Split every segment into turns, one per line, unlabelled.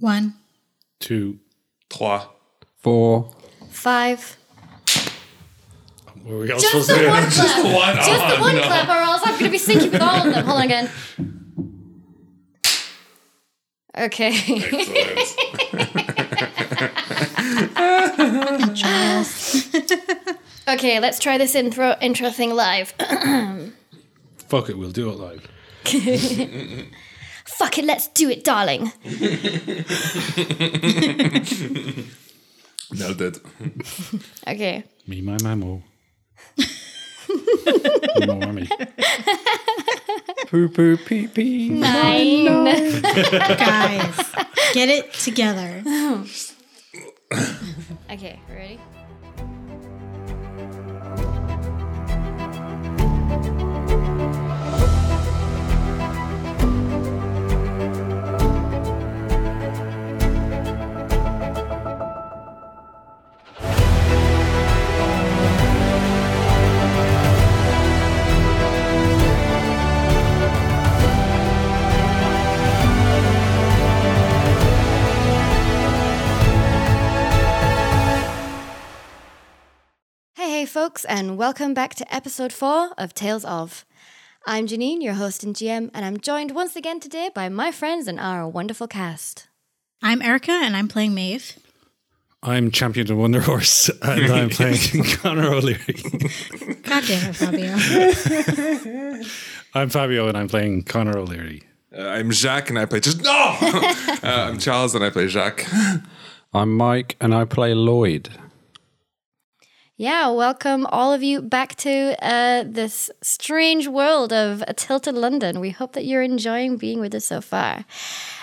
One.
Two.
Trois.
Four.
Five.
Were we all
Just
supposed
the
to
one clap.
One.
Just the oh, one clap, or else I'm going to be syncing with all of them. Hold on again. Okay. okay, let's try this intro intro thing live.
Fuck it, we'll do it live.
Fuck it, let's do it, darling.
Nailed it.
Okay.
Me, my mamo. Mommy.
Poo poo pee pee.
Nine.
Guys, get it together.
Okay, ready? Hey, hey, folks, and welcome back to episode four of Tales of. I'm Janine, your host and GM, and I'm joined once again today by my friends and our wonderful cast.
I'm Erica, and I'm playing Maeve.
I'm Champion of Wonder Horse, and I'm playing Connor O'Leary.
God damn it, Fabio.
I'm Fabio, and I'm playing Connor O'Leary.
Uh, I'm Jacques and I play just no. uh, I'm Charles and I play Jacques.
I'm Mike and I play Lloyd.
Yeah, welcome all of you back to uh, this strange world of Tilted London. We hope that you're enjoying being with us so far.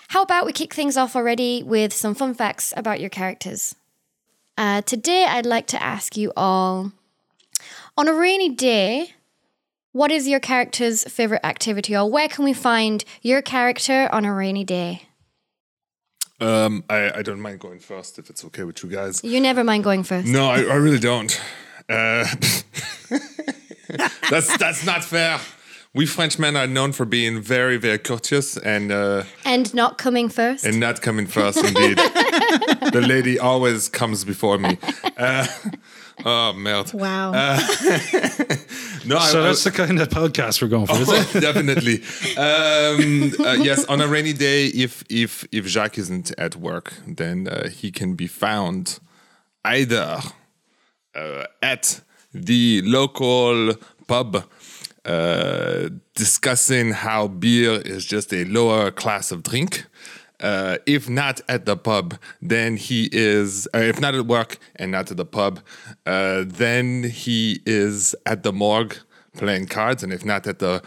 How about we kick things off already with some fun facts about your characters? Uh, today, I'd like to ask you all on a rainy day, what is your character's favorite activity, or where can we find your character on a rainy day?
Um, I, I don't mind going first if it's okay with you guys.
You never mind going first.
No, I, I really don't. Uh, that's that's not fair. We Frenchmen are known for being very very courteous and uh,
And not coming first.
and not coming first. Indeed, the lady always comes before me. Uh, oh merde.
Wow.
No,
So
I-
that's the kind of podcast we're going for, is it?
definitely. Um, uh, yes, on a rainy day, if if if Jacques isn't at work, then uh, he can be found either uh, at the local pub. Uh, discussing how beer is just a lower class of drink. Uh, if not at the pub, then he is. Uh, if not at work and not at the pub, uh, then he is at the morgue playing cards. And if not at the,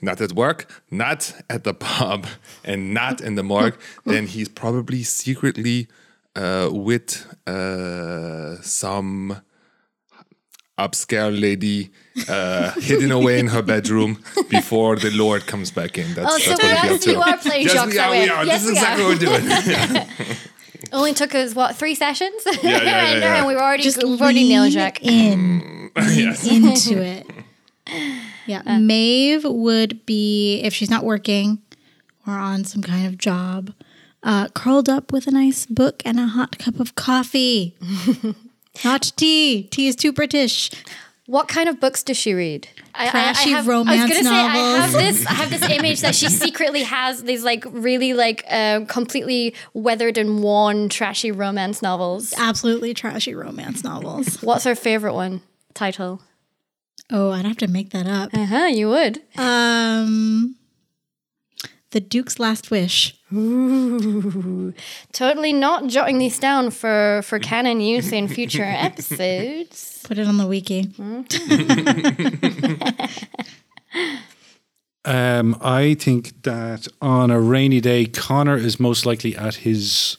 not at work, not at the pub, and not in the morgue, then he's probably secretly uh, with uh, some upscale lady uh, hidden away in her bedroom before the Lord comes back in. That's,
Oh, so
that's
we
what
are,
he'll
you are playing
Yes,
Jacques
we are, we are.
Yes,
this is
we
exactly
are.
what we're doing.
Only took us what three sessions,
yeah, yeah,
and,
yeah.
and we've already
Just
we've already nailed Jack.
in
yes.
into it. Yeah, Maeve would be if she's not working or on some kind of job, uh, curled up with a nice book and a hot cup of coffee. Not tea. Tea is too British.
What kind of books does she read? I,
Trashy
have, I was
romance
gonna say I have this. I have this image that she secretly has these like really like uh, completely weathered and worn trashy romance novels.
Absolutely trashy romance novels.
What's her favorite one? Title?
Oh, I'd have to make that up.
Uh huh. You would.
Um, The Duke's Last Wish.
Totally not jotting these down for for canon use in future episodes.
Put it on the wiki.
Um, I think that on a rainy day, Connor is most likely at his.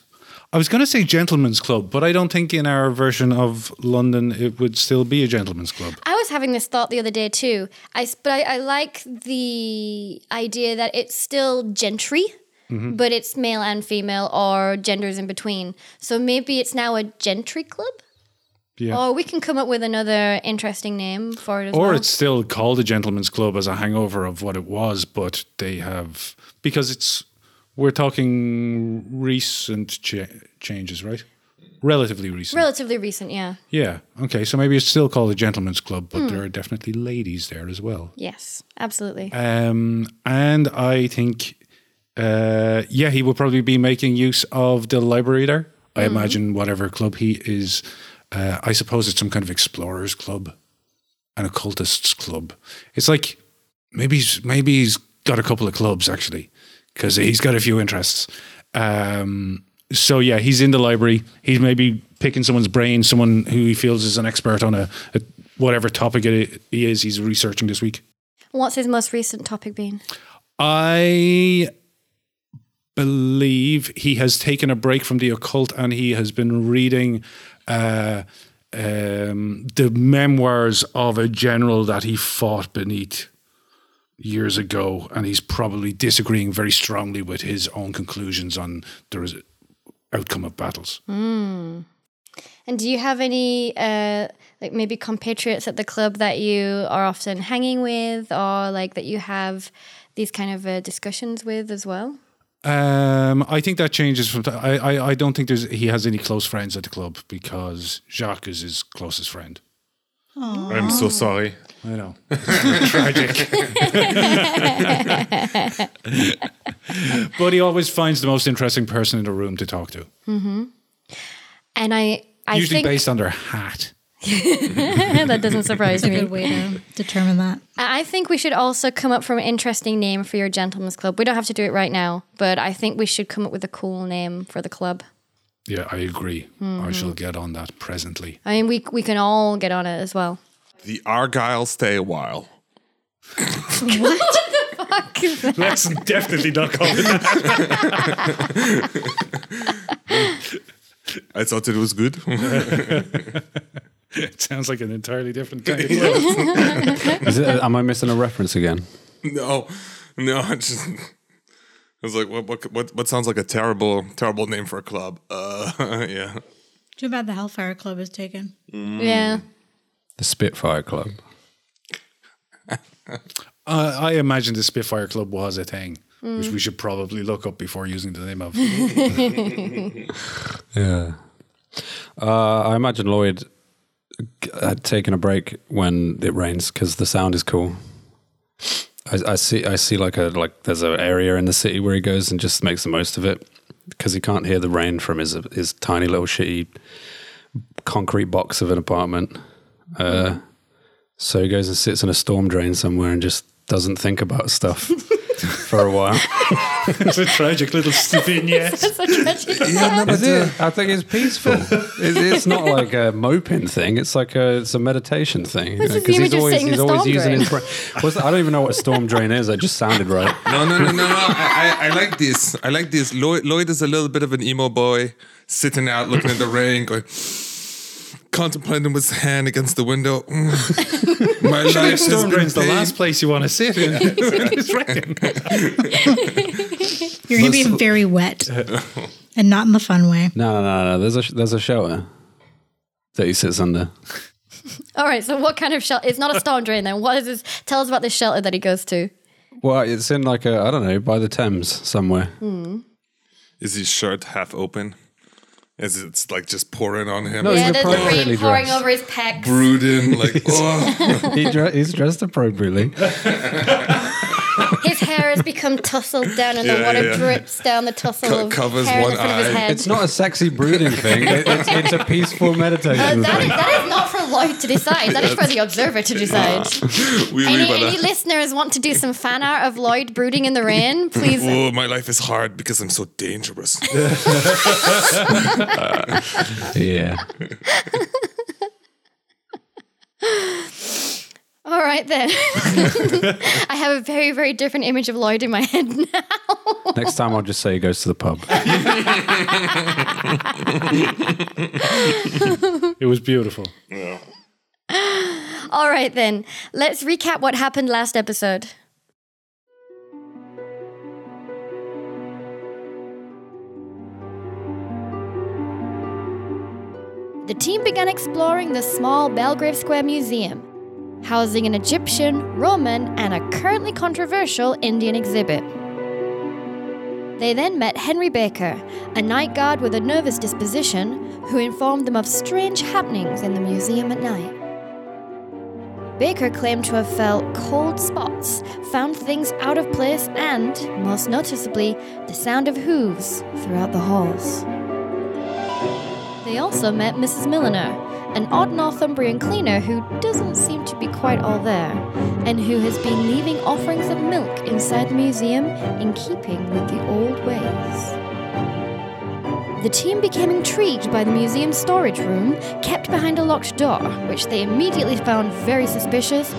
I was going to say gentleman's club, but I don't think in our version of London it would still be a gentleman's club.
I was having this thought the other day too. I but I, I like the idea that it's still gentry, mm-hmm. but it's male and female or genders in between. So maybe it's now a gentry club.
Yeah.
Or we can come up with another interesting name for it as
Or
well.
it's still called a gentleman's club as a hangover of what it was, but they have because it's We're talking recent cha- changes, right? Relatively recent.
Relatively recent, yeah.
yeah. Okay. So maybe it's still called a gentleman's club, but there are definitely ladies there as well.
Yes, absolutely.
Um, and I think, uh, yeah, he will probably be making use of the library there. I imagine whatever club he is, uh, I suppose it's some kind of explorers club, an occultists club. It's like maybe he's, maybe he's got a couple of clubs actually, because he's got a few interests. Um, so yeah, he's in the library. He's maybe picking someone's brain, someone who he feels is an expert on a, a whatever topic it he is. He's researching this week.
What's his most recent topic been?
I believe he has taken a break from the occult and he has been reading uh, um, the memoirs of a general that he fought beneath years ago, and he's probably disagreeing very strongly with his own conclusions on the res- outcome of battles.
And do you have any, uh, like maybe compatriots at the club that you are often hanging with, or like that you have these kind of uh, discussions with as well?
Um, I think that changes from. T- I, I I don't think there's he has any close friends at the club because Jacques is his closest friend.
I'm so oh. sorry.
I know. Tragic. but he always finds the most interesting person in the room to talk to. Mm-hmm.
And I, I
Usually
think
based on their hat.
that doesn't surprise
That's a
me.
good way to determine that.
I I think we should also come up from an interesting name for your gentleman's club. We don't have to do it right now, but I think we should come up with a cool name for the club.
Yeah, I agree. I mm-hmm. shall get on that presently.
I mean, we we can all get on it as well.
The Argyle stay a while. What the fuck?
Let's definitely not call it that.
I thought it was good.
It sounds like an entirely different kind of.
Is it, am I missing a reference again?
no, no. I just I was like, what, what, what, what sounds like a terrible, terrible name for a club? Uh, yeah.
Too bad the Hellfire Club is taken.
Yeah.
The Spitfire Club.
Uh, I imagine the Spitfire Club was a thing, which we should probably look up before using the name of.
Yeah. Uh, I imagine Lloyd had taken a break when it rains because the sound is cool. I, I see. I see like a like there's an area in the city where he goes and just makes the most of it because he can't hear the rain from his his tiny little shitty concrete box of an apartment. Uh, so he goes and sits in a storm drain somewhere and just doesn't think about stuff for a while.
it's a tragic little vignette.
Is it? Uh, I think it's peaceful. It's, it's not like a moping thing. It's like a it's a meditation thing. Because
you
he's always he's always
storm
using
drain.
his brain. What's- I don't even know what a storm drain is. It just sounded right.
No, no, no, no, no. I, I, I like this. I like this. Lloyd, Lloyd is a little bit of an emo boy, sitting out, looking at the rain, going, contemplating with his hand against the window. Mm. My life has
Storm
been
drain's the last place you want to sit in. it's raining.
You're going to be very wet and not in the fun way.
No, no, no, no. There's a there's a shelter that he sits under.
All right. So, what kind of shelter? It's not a storm drain then. What is this? Tell us about this shelter that he goes to.
Well, it's in like a I don't know by the Thames somewhere.
Is his shirt half open? As it's like just pouring on him,
No,
yeah,
he's
there's the rain
appropriately
pouring
dressed.
over his pecs.
brooding, like, oh.
he dre- he's dressed appropriately.
His hair has become tousled down, and
Yeah,
the water
yeah.
drips down the tussle
Co-
of
covers
hair in
one
the front of his head.
It's not a sexy brooding thing. It, it's, it's a peaceful
Uh,
meditation
that, is,
thing.
that is not for Lloyd to decide. That is for the observer to decide.
we
Any,
leave
any listeners want to do some fan art of Lloyd brooding in the rain? Please.
Oh, my life is hard because I'm so dangerous.
Yeah.
All right then. I have a very, very different image of Lloyd in my head now.
Next time I'll just say he goes to the pub.
It was beautiful.
All right then. Let's recap what happened last episode. The team began exploring the small Belgrave Square Museum, housing an Egyptian, Roman, and a currently controversial Indian exhibit. They then met Henry Baker, a night guard with a nervous disposition, who informed them of strange happenings in the museum at night. Baker claimed to have felt cold spots, found things out of place, and, most noticeably, the sound of hooves throughout the halls. They also met Mrs. Milliner, an odd Northumbrian cleaner who doesn't seem to be quite all there, and who has been leaving offerings of milk inside the museum in keeping with the old ways. The team became intrigued by the museum's storage room, kept behind a locked door, which they immediately found very suspicious,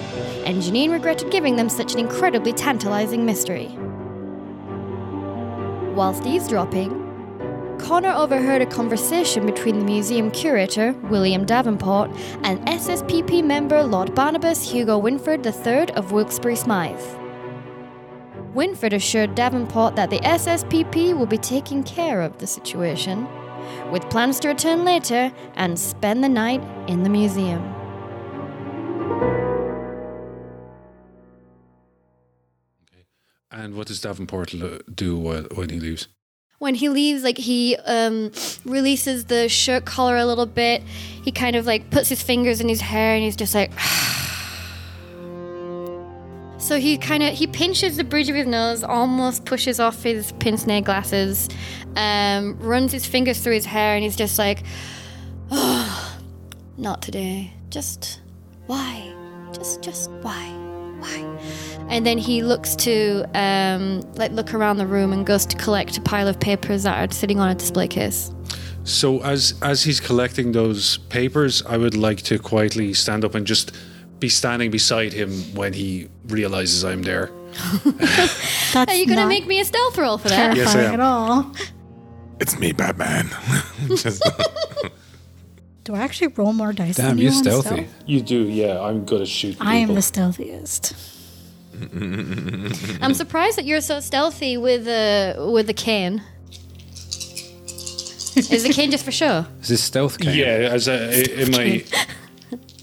and Janine regretted giving them such an incredibly tantalizing mystery. Whilst eavesdropping, Connor overheard a conversation between the museum curator, William Davenport, and SSPP member Lord Barnabas Hugo Winford III of Wilkesbury Smythe. Winford assured Davenport that the SSPP will be taking care of the situation, with plans to return later and spend the night in the museum.
And what does Davenport do when he leaves?
When he leaves, like he um, releases the shirt collar a little bit. He kind of like puts his fingers in his hair and he's just like. so he kind of he pinches the bridge of his nose, almost pushes off his pince-nez glasses, um, runs his fingers through his hair, and he's just like, "Oh, not today. Just why? Just just why? Why?" And then he looks to um, like look around the room and goes to collect a pile of papers that are sitting on a display case.
So as as he's collecting those papers, I would like to quietly stand up and just be standing beside him when he realizes I'm there.
That's
Are you gonna make me a stealth roll for that?
Yes, I am.
at all.
It's me, Batman. Just-
Do I actually roll more dice?
Damn,
than
you're
you on
stealthy.
stealth?
You do, yeah. I'm good at shooting.
I am
people.
the stealthiest.
I'm surprised that you're so stealthy with a with a cane. Is the cane just for show?
Is this stealth game?
Yeah, as a, in my,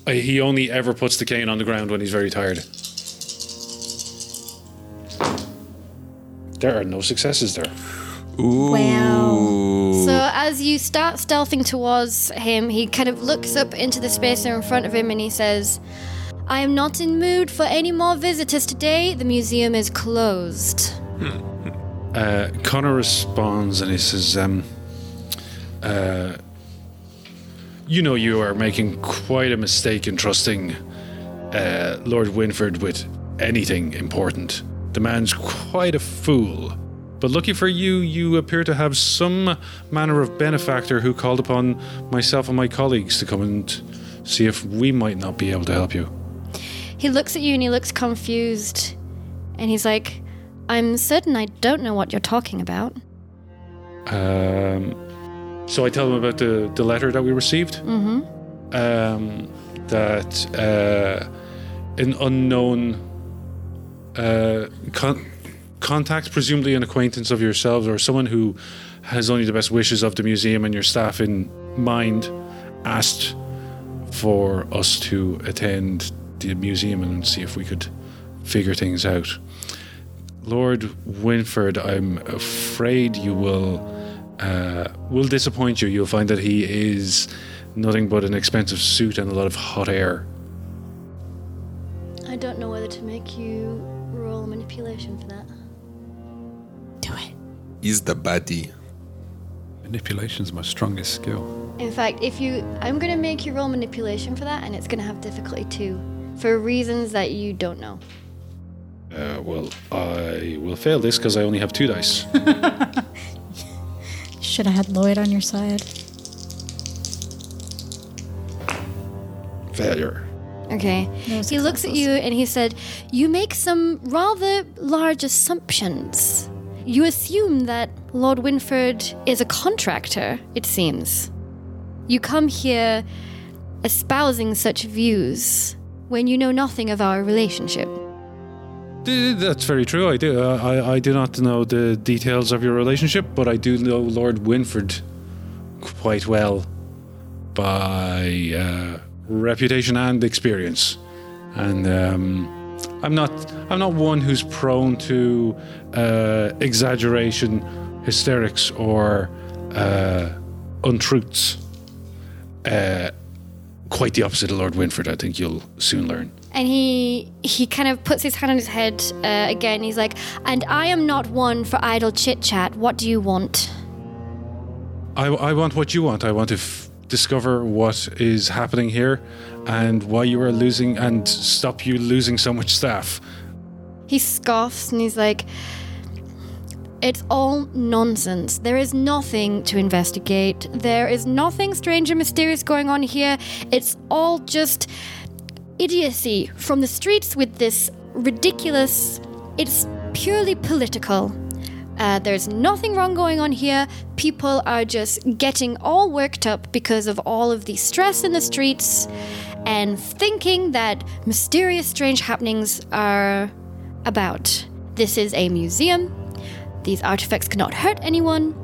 I, he only ever puts the cane on the ground when he's very tired. There are no successes there.
Wow.
So as you start stealthing towards him, he kind of looks up into the space in front of him and he says, I am not in mood for any more visitors today. The museum is closed.
Uh, Connor responds and he says, um, uh, You know, you are making quite a mistake in trusting uh, Lord Winford with anything important. The man's quite a fool. But lucky for you, you appear to have some manner of benefactor who called upon myself and my colleagues to come and see if we might not be able to help you.
He looks at you and he looks confused. And he's like, I'm certain I don't know what you're talking about.
Um, so I tell them about the, the letter that we received. Mm-hmm. Um, that uh, an unknown uh, con- contact, presumably an acquaintance of yourselves or someone who has only the best wishes of the museum and your staff in mind, asked for us to attend the museum and see if we could figure things out. Lord Winford, I'm afraid you will uh, will disappoint you. You'll find that he is nothing but an expensive suit and a lot of hot air.
I don't know whether to make you roll manipulation for that.
Do it.
He's the baddie.
Manipulation's my strongest skill.
In fact, if you, I'm gonna make you roll manipulation for that, and it's gonna have difficulty too, for reasons that you don't know.
Uh, well, I will fail this because I only have two dice.
Should have had Lloyd on your side.
Failure.
Okay. He looks at you and he said, "You make some rather large assumptions. You assume that Lord Winford is a contractor. It seems. You come here espousing such views when you know nothing of our relationship."
That's very true. I do. Uh, I, I do not know the details of your relationship, but I do know Lord Winford quite well by uh, reputation and experience. And um, I'm not. I'm not one who's prone to uh, exaggeration, hysterics, or uh, untruths. Uh, quite the opposite of Lord Winford. I think you'll soon learn.
And he he kind of puts his hand on his head uh, again. He's like, "And I am not one for idle chit chat. What do you want?"
I, I want what you want. I want to f- discover what is happening here, and why you are losing, and stop you losing so much staff.
He scoffs and he's like, It's all nonsense. There is nothing to investigate. There is nothing strange or mysterious going on here. It's all just idiocy from the streets with this ridiculous. It's purely political. Uh, there's nothing wrong going on here. People are just getting all worked up because of all of the stress in the streets and thinking that mysterious, strange happenings are about. This is a museum. These artifacts cannot hurt anyone.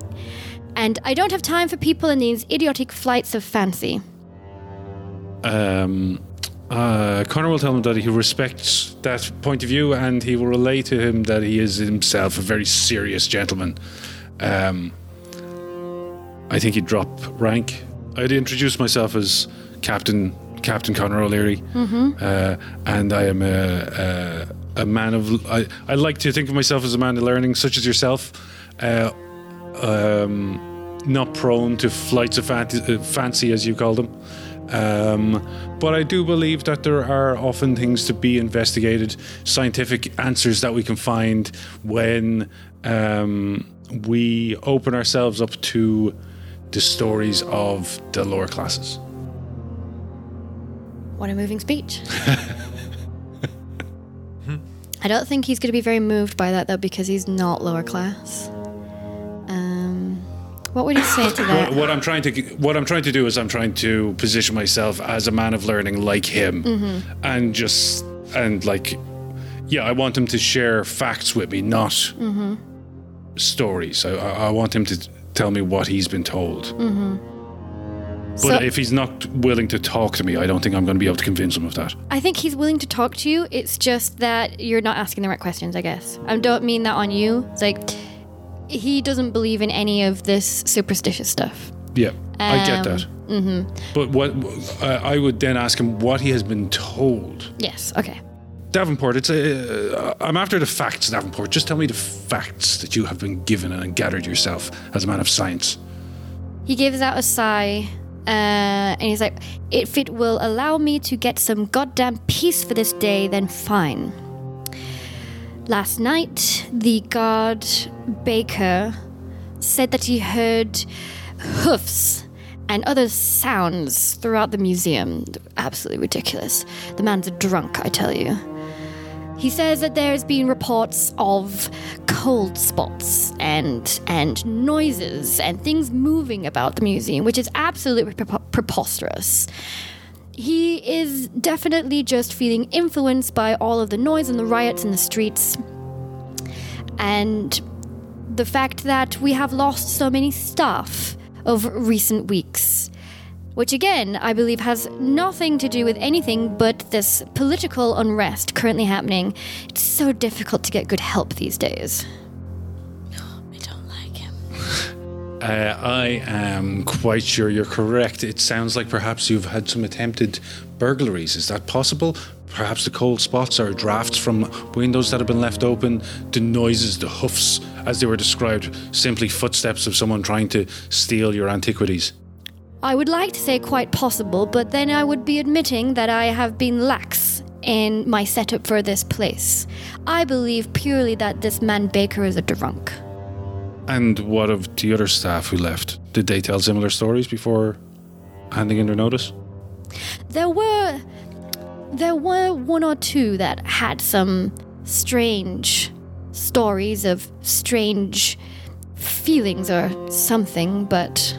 And I don't have time for people in these idiotic flights of fancy.
Um, uh, Connor will tell him that he respects that point of view, and he will relay to him that he is himself a very serious gentleman. Um, I think he'd drop rank. I'd introduce myself as Captain Captain Connor O'Leary, uh, and I am a, a, a man of. I, I like to think of myself as a man of learning, such as yourself. Uh, um, not prone to flights of fancy, uh, fancy as you call them. Um, but I do believe that there are often things to be investigated, scientific answers that we can find when um, we open ourselves up to the stories of the lower classes.
What a moving speech. I don't think he's going to be very moved by that, though, because he's not lower class. What would you say to that?
What, what I'm trying to what I'm trying to do is I'm trying to position myself as a man of learning like him, mm-hmm. and just and like, yeah, I want him to share facts with me, not mm-hmm. stories. I, I I want him to tell me what he's been told. Mm-hmm. But
So-
if he's not willing to talk to me, I don't think I'm going to be able to convince him of that.
I think he's willing to talk to you. It's just that you're not asking the right questions, I guess. I don't mean that on you. It's like he doesn't believe in any of this superstitious stuff.
Yeah, I get
Um,
that. Mm-hmm. But what uh, I would then ask him what he has been told.
Yes, okay.
Davenport, it's a. Uh, I'm after the facts, Davenport. Just tell me the facts that you have been given and gathered yourself as a man of science.
He gives out a sigh uh, and he's like, If it will allow me to get some goddamn peace for this day, then fine. Last night, the guard Baker said that he heard hoofs and other sounds throughout the museum. Absolutely ridiculous. The man's a drunk, I tell you. He says that there's been reports of cold spots and and noises and things moving about the museum, which is absolutely prepo- preposterous. He is definitely just feeling influenced by all of the noise and the riots in the streets. And the fact that we have lost so many staff over recent weeks. Which again, I believe has nothing to do with anything but this political unrest currently happening. It's so difficult to get good help these days.
Uh, I am quite sure you're correct. It sounds like perhaps you've had some attempted burglaries. Is that possible? Perhaps the cold spots are drafts from windows that have been left open, the noises, the hoofs, as they were described, simply footsteps of someone trying to steal your antiquities.
I would like to say quite possible, but then I would be admitting that I have been lax in my setup for this place. I believe purely that this man Baker is a drunk.
And what of the other staff who left? Did they tell similar stories before handing in their notice?
There were there were one or two that had some strange stories of strange feelings or something, but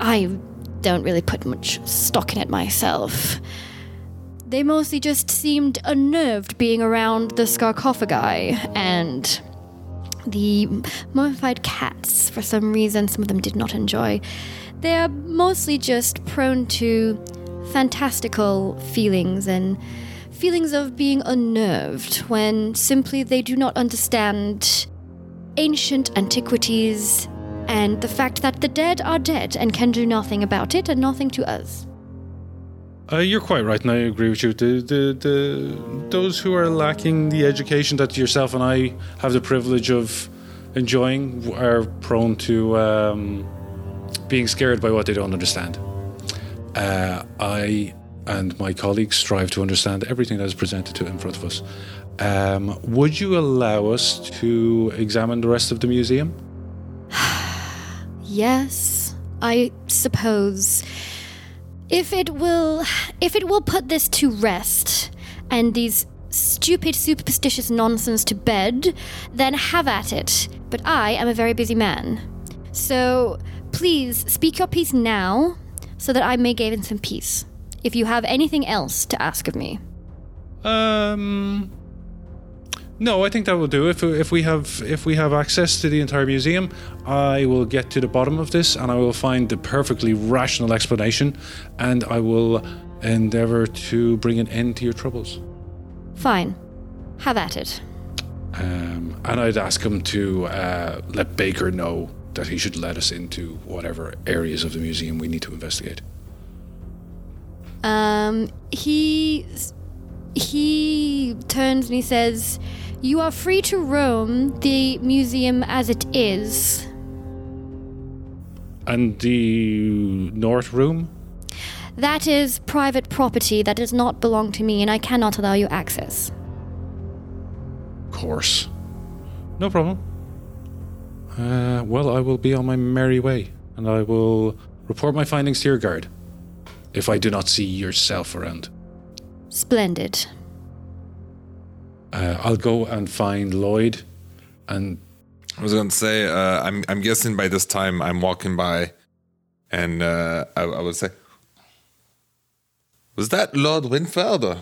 I don't really put much stock in it myself. They mostly just seemed unnerved being around the sarcophagi and the mummified cats for some reason some of them did not enjoy. They are mostly just prone to fantastical feelings and feelings of being unnerved when simply they do not understand ancient antiquities and the fact that the dead are dead and can do nothing about it and nothing to us.
Uh, you're quite right, and I agree with you. The, the, the, those who are lacking the education that yourself and I have the privilege of enjoying are prone to um, being scared by what they don't understand. Uh, I and my colleagues strive to understand everything that is presented to in front of us. Um, would you allow us to examine the rest of the museum?
Yes, I suppose. If it will if it will put this to rest and these stupid superstitious nonsense to bed, then have at it. But I am a very busy man. So please speak your piece now so that I may gain some peace. If you have anything else to ask of me.
Um, no, I think that will do. If if we have if we have access to the entire museum, I will get to the bottom of this, and I will find the perfectly rational explanation, and I will endeavor to bring an end to your troubles.
Fine. Have at it.
Um, and I'd ask him to uh, let Baker know that he should let us into whatever areas of the museum we need to investigate.
Um, he he turns and he says, "You are free to roam the museum as it is.
And the north room?
That is private property that does not belong to me, and I cannot allow you access."
Of course. No problem. Uh, well, I will be on my merry way, and I will report my findings to your guard if I do not see yourself around.
Splendid.
Uh, I'll go and find Lloyd, and
I was gonna say, uh, I'm I'm guessing by this time I'm walking by, and uh, I, I would say, was that Lord Winfeld? or-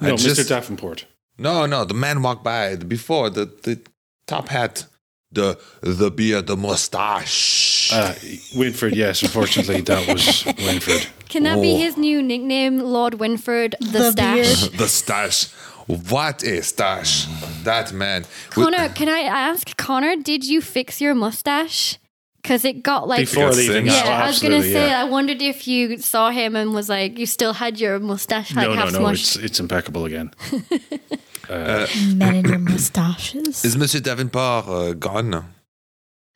I
no, Mr.
just-
Davenport.
No, no, the man walked by before the the top hat, the the beard, the mustache.
Uh, Winford, yes, unfortunately, that was Winford.
Can that be
Oh.
his new nickname, Lord Winford the,
The
Stash?
the stash. What a stash! That man.
Connor, can I ask Connor, did you fix your mustache? Because it got like
Before leaving.
Yeah,
oh,
I was gonna say.
yeah.
I wondered if you saw him and was like, you still had your mustache like
no, no, no,
smushed.
it's it's impeccable again.
Men in your mustaches.
Is Monsieur Davenport uh, gone?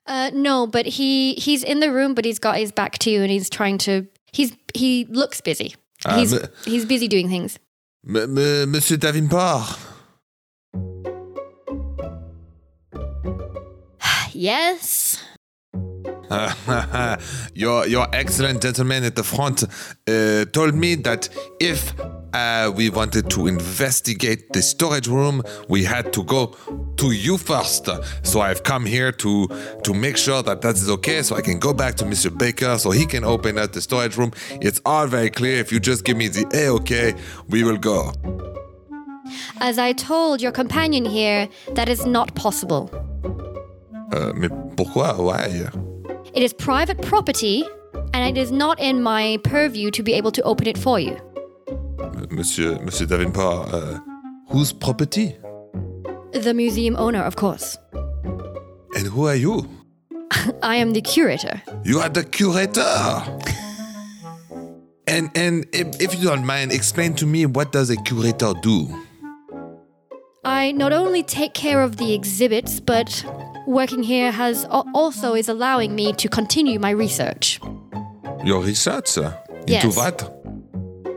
Uh, no, but he he's in the room, but he's got his back to you, and he's trying to. He's he looks busy.
Ah,
he's
but-
he's busy doing things.
M- M- Monsieur Davenport.
Yes.
your your excellent gentleman at the front uh, told me that if uh, we wanted to investigate the storage room, we had to go to you first. So I've come here to to make sure that that is okay, so I can go back to Mr. Baker, so he can open up the storage room. It's all very clear. If you just give me the a okay, we will go.
As I told your companion here, that is not possible.
Uh, mais pourquoi? Why?
It is private property, and it is not in my purview to be able to open it for you.
Monsieur Monsieur Davenport, uh, whose property?
The museum owner, of course.
And who are you?
I am the curator.
You are the curator. and and if, if you don't mind, explain to me what does a curator do?
I not only take care of the exhibits, but working here has also is allowing me to continue my research.
Your research into
Yes.
what?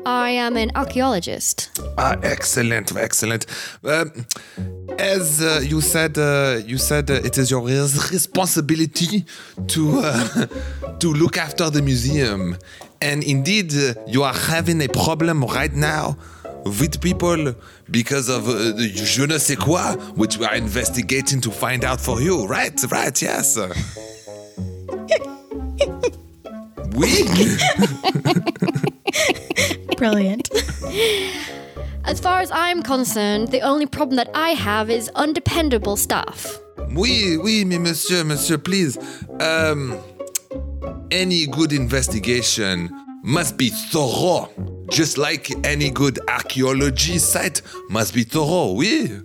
I am an archaeologist.
Ah, excellent, excellent. Um, as uh, you said, uh, you said uh, it is your responsibility to uh, to look after the museum, and indeed, uh, you are having a problem right now with people because of uh, the je ne sais quoi, which we are investigating to find out for you. Right, right, yes. oui.
Brilliant.
As far as I'm concerned, the only problem that I have is undependable staff.
Oui, oui, mais monsieur, monsieur, please. Um, any good investigation must be thorough Just like any good archaeology site must be thorough, oui?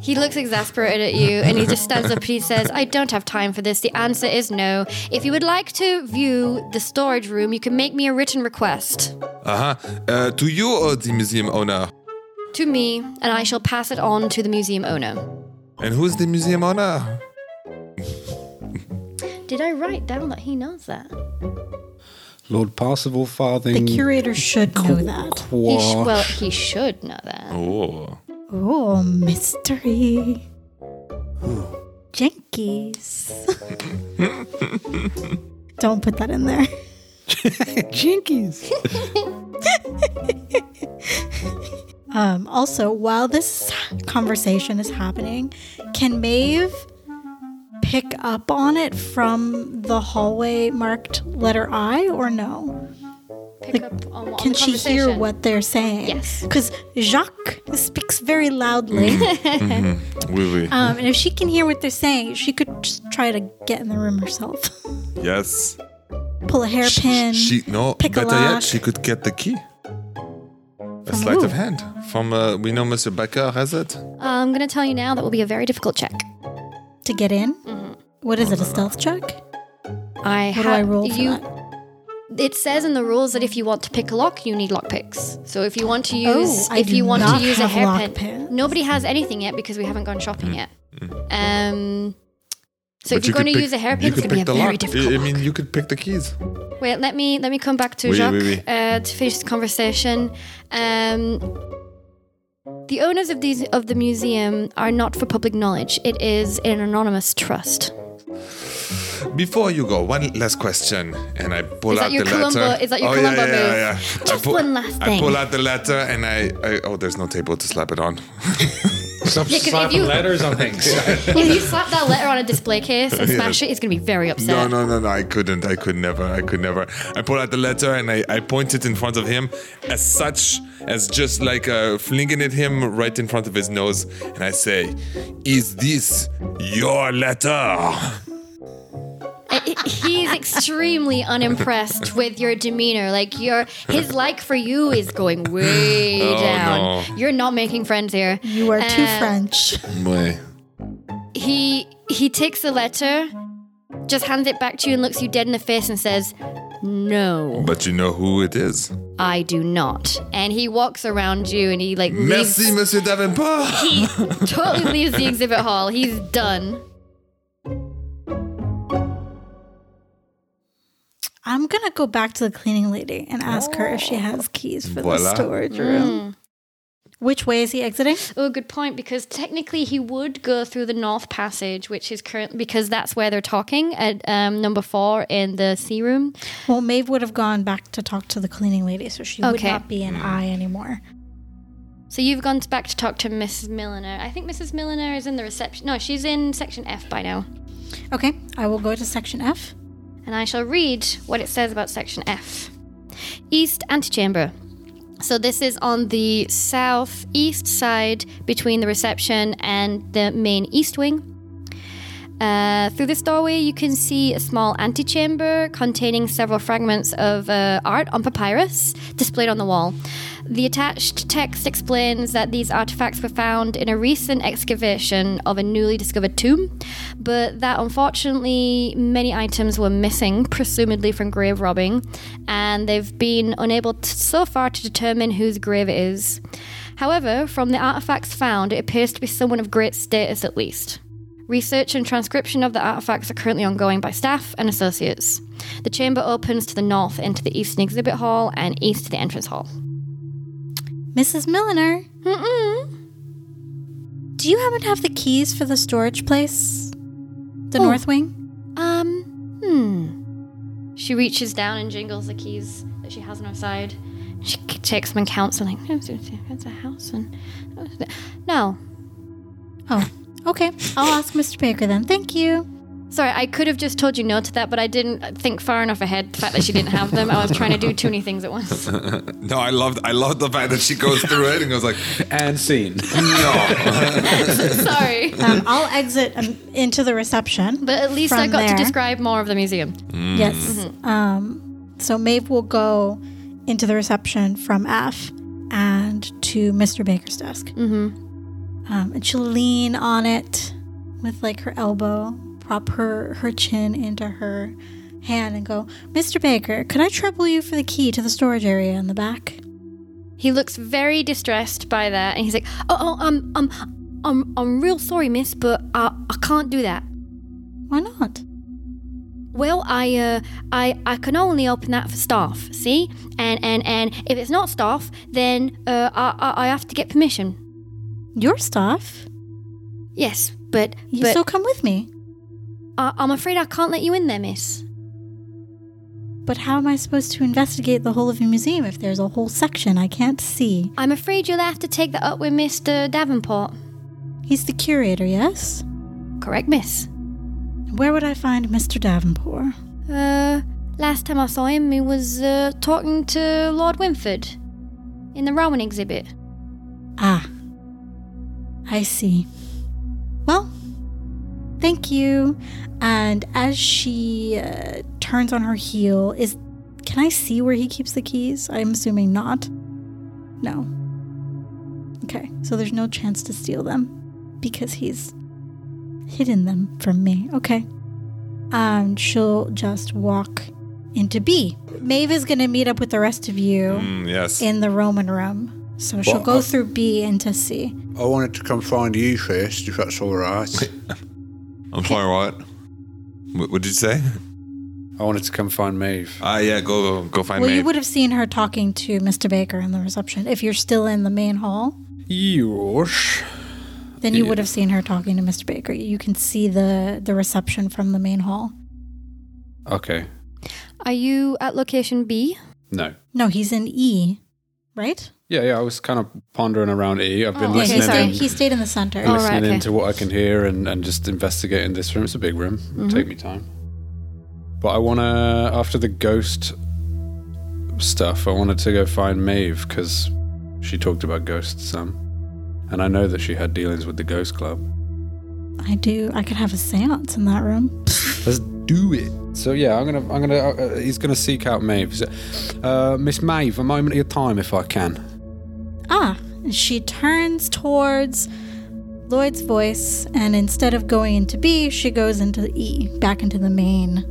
He looks exasperated at you and he just stands up and he says, I don't have time for this. The answer is no. If you would like to view the storage room, you can make me a written request
Uh-huh. Uh, to you or the museum owner?
to me, and I shall pass it on to the museum owner.
And who's the museum owner?
Did I write down that he knows that?
Lord Parsifal Farthing.
The curator should know that.
He sh- well, he should know that.
Oh.
Oh, mystery. Jinkies. Don't put that in there.
Jinkies.
Um, also, while this conversation is happening, can Maeve pick up on it from the hallway marked letter I or no?
Pick up on, on
Can
the
she hear what they're saying?
Yes.
Because Jacques speaks very loudly.
Oui, oui.
um, and if she can hear what they're saying, she could just try to get in the room herself.
yes.
Pull a hairpin.
She no.
pick a
better yet, she could get the key. A sleight
who?
of hand from. Uh, we know Monsieur Becker has it.
I'm going to tell you now that will be a very difficult check.
To get in.
Mm-hmm.
What is it? A stealth check?
I
What do I roll for
you,
that?
It says in the rules that if you want to pick a lock, you need lockpicks. So if you want to use,
Oh,
if you want to use a hairpin,
lockpicks.
nobody has anything yet because we haven't gone shopping yet. Um, so
But
if you're going to
pick-
use a hairpin, it's going to be a very
lock.
difficult.
I I
lock.
mean, you could pick the keys.
Wait, let me let me come back to
Oui,
Jacques
oui, oui.
Uh, to finish the conversation. Um, the owners of these of the museum are not for public knowledge. It is an anonymous trust.
Before you go, one last question, and I pull
Is
out the
Columbo-
letter.
is that your
oh,
Columbo
yeah, yeah, yeah, yeah.
Just
pull-
one last thing.
I pull out the letter, and I, I oh, there's no table to slap it on.
Stop
'cause if
slapping
you-
letters on things.
if you slap that letter on a display case and smash it, he's going to be very upset.
No, no, no, no. I couldn't. I could never. I could never. I pull out the letter and I, I point it in front of him as such as just like uh, flinging at him right in front of his nose. And I say, Is this your letter?
I- I- He's extremely unimpressed with your demeanor. Like your his like for you is going way
Oh,
down.
no.
You're not making friends here.
You are too
Uh,
French.
Boy.
He he takes the letter, just hands it back to you and looks you dead in the face and says, "No,
But you know who it is.
I do not." And he walks around you and he like
Merci,
leaves,
Monsieur Davenport.
he totally leaves the exhibit hall. He's done.
I'm gonna go back to the cleaning lady and ask her if she has keys for the storage room. Which way is he exiting?
Oh, good point. Because technically, he would go through the North Passage, which is current because that's where they're talking at um, number four in the sea room.
Well, Maeve would have gone back to talk to the cleaning lady, so she would not be an eye anymore.
So you've gone back to talk to Mrs. Milliner. I think Mrs. Milliner is in the reception. No, she's in section F by now.
Okay, I will go to section F.
and I shall read what it says about section F. East antechamber. So this is on the southeast side between the reception and the main east wing. Uh, through this doorway, you can see a small antechamber containing several fragments of uh, art on papyrus displayed on the wall. The attached text explains that these artifacts were found in a recent excavation of a newly discovered tomb, but that unfortunately many items were missing, presumably from grave robbing, and they've been unable to, so far to determine whose grave it is. However, from the artifacts found, it appears to be someone of great status at least. Research and transcription of the artifacts are currently ongoing by staff and associates. The chamber opens to the north into the eastern exhibit hall and east to the entrance hall.
Mrs. Milliner,
Mm-mm.
do you happen to have the keys for the storage place? The
Oh.
north wing?
Um, hmm. She reaches down and jingles the keys that she has on her side. She takes them and counts them. Like, it's a house and no.
Oh, okay. I'll ask Mr. Baker then. Thank you.
Sorry, I could have just told you no to that, but I didn't think far enough ahead. The fact that she didn't have them, I was trying to do too many things at once.
No, I loved I loved the fact that she goes through it and goes like,
And scene.
no.
Sorry,
Um, I'll exit um, into the reception.
but at least I got
there.
to describe more of the museum.
Yes. Um, so Maeve will go into the reception from F and to Mr. Baker's desk.
Mm-hmm.
Um, and she'll lean on it with like her elbow, prop her, her chin into her hand, and go, Mr. Baker, could I trouble you for the key to the storage area in the back?
He looks very distressed by that, and he's like, "Oh, oh, um, um, I'm, I'm real sorry, miss, but I, I can't do that.
Why not?
Well, I, uh, I, I can only open that for staff. See, and and and if it's not staff, then uh, I, I, I have to get permission.
Your staff?
Yes, but
You
but
still come with me.
I, I'm afraid I can't let you in there, miss.
But how am I supposed to investigate the whole of your museum if there's a whole section I can't see?
I'm afraid you'll have to take that up with Mr. Davenport.
He's the curator, yes?
Correct, miss.
Where would I find Mr. Davenport?
Uh, last time I saw him, he was uh, talking to Lord Winford in the Roman exhibit.
Ah, I see. Well, thank you. And as she uh, turns on her heel, is can I see where he keeps the keys? I'm assuming not. No. Okay, so there's no chance to steal them because he's hidden them from me. Okay. And she'll just walk into B. Maeve is going to meet up with the rest of you
Mm, yes.
in the Roman room. So she'll
Well,
go
uh,
through B into C.
I wanted to come find you first, if that's all right.
I'm sorry, what? What, what did you say?
I wanted to come find Maeve.
Ah, yeah, go go, go find
Well,
me.
you would have seen her talking to Mr. Baker in the reception. If you're still in the main hall,
Yosh.
then you would have seen her talking to Mr. Baker. You can see the the reception from the main hall.
Okay.
Are you at location B?
No.
No, he's in E, right?
Yeah, yeah. I was kind of pondering around E. I've been
Oh,
Yeah,
listening,
he,
sorry.
in,
stayed, he stayed in the center.
Oh,
listening
right, okay.
into what I can hear and, and just investigating this room. It's a big room. It'll take me time. But I want to, after the ghost stuff, I wanted to go find Maeve because she talked about ghosts some. And I know that she had dealings with the ghost club.
I do. I could have a séance in that room.
Let's do it. So yeah, I'm gonna, I'm gonna. Uh, he's gonna seek out Maeve. Uh, Miss Maeve, a moment of your time, if I can.
Ah, and she turns towards Lloyd's voice, and instead of going into B, she goes into E, back into the main,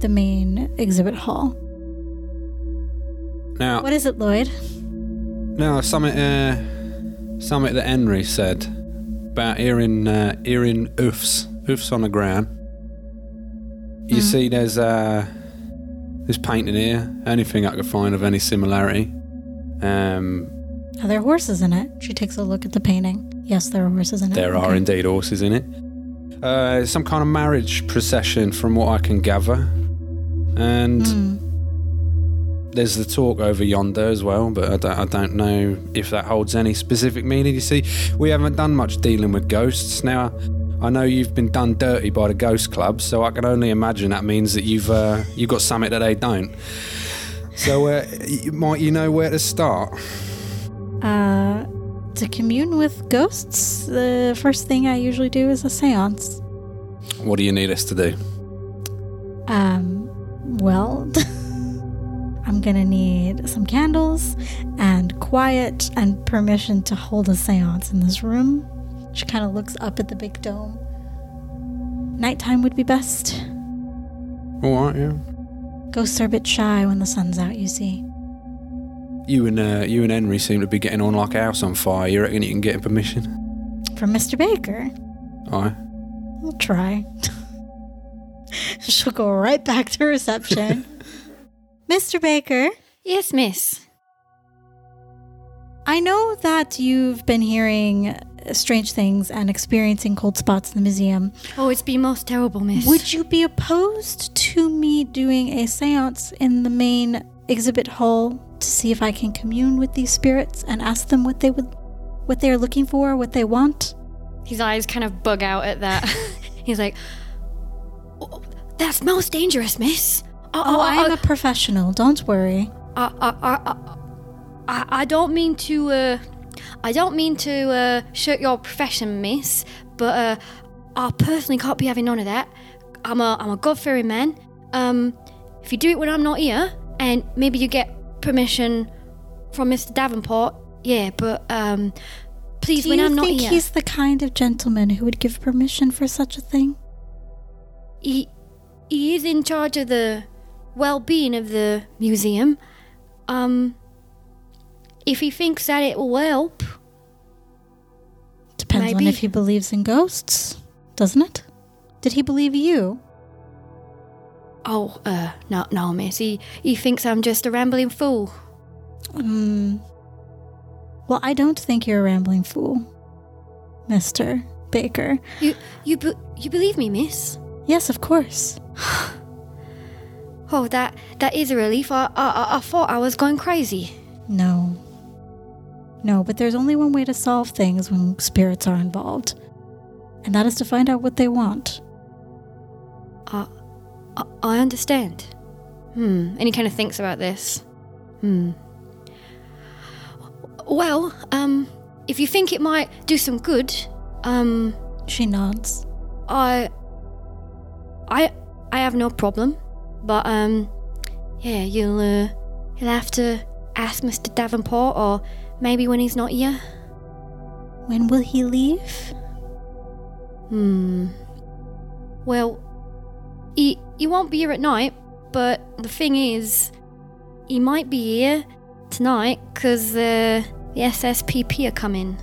the main exhibit hall.
Now,
What is it, Lloyd?
now, something, uh, something that Henry said about hearing, uh, hearing oofs, oofs on the ground. You see, there's uh, this painting here. Anything I could find of any similarity. Um,
Are there horses in it? She takes a look at the painting. Yes, there are horses in it.
There are indeed horses in it. Uh, some kind of marriage procession, from what I can gather. And
Hmm.
there's the talk over yonder as well, but I don't, I don't know if that holds any specific meaning. You see, we haven't done much dealing with ghosts. Now, I know you've been done dirty by the ghost club, so I can only imagine that means that you've uh, you've got something that they don't. So, uh, might you know where to start?
Uh, to commune with ghosts, the first thing I usually do is a séance.
What do you need us to do?
Um, well, I'm gonna need some candles and quiet and permission to hold a séance in this room. She kind of looks up at the big dome. Nighttime would be best.
All right, yeah.
Ghosts are a bit shy when the sun's out, you see.
You and uh, you and Henry seem to be getting on like a house on fire. You reckon you can get permission?
From Mr. Baker.
Aye.
We'll try. She'll go right back to reception. Mr. Baker,
Yes, miss.
I know that you've been hearing strange things and experiencing cold spots in the museum.
Oh, it's been most terrible, miss.
Would you be opposed to me doing a seance in the main exhibit hall to see if I can commune with these spirits and ask them what they would what they're looking for, what they want?
His eyes kind of bug out at that. He's like, "Oh, "That's most dangerous, miss."
Uh, oh, uh, I am uh, a professional, don't worry.
I, I, I, I, I don't mean to, uh, I don't mean to uh, shirk your profession, miss, but uh, I personally can't be having none of that. I'm a, I'm a God-fearing man. Um, if you do it when I'm not here, and maybe you get permission from Mr. Davenport. Yeah, but um, please,
Do
when I'm not here.
Do you think he's the kind of gentleman who would give permission for such a thing?
he he is in charge of the well-being of the museum. Um, if he thinks that it will help,
Depends on
Maybe.
if he believes in ghosts, doesn't it? Did he believe you?
oh, uh, no, no, miss, he he thinks I'm just a rambling fool.
Hmm. Well, I don't think you're a rambling fool, Mister Baker.
You you be- you believe me, miss?
Yes, of course.
Oh, that that is a relief. I, I- I thought I was going crazy.
No. No, but there's only one way to solve things when spirits are involved, and that is to find out what they want.
I, I, I understand. Hmm. And he kind of thinks about this. Hmm. Well, um, if you think it might do some good, um,
She nods.
I, I, I have no problem. But um, yeah, you'll uh, you'll have to ask Mr. Davenport, or maybe when he's not here.
When will he leave?
Hmm. Well, he he won't be here at night, but the thing is, he might be here tonight because uh, the SSPP are coming.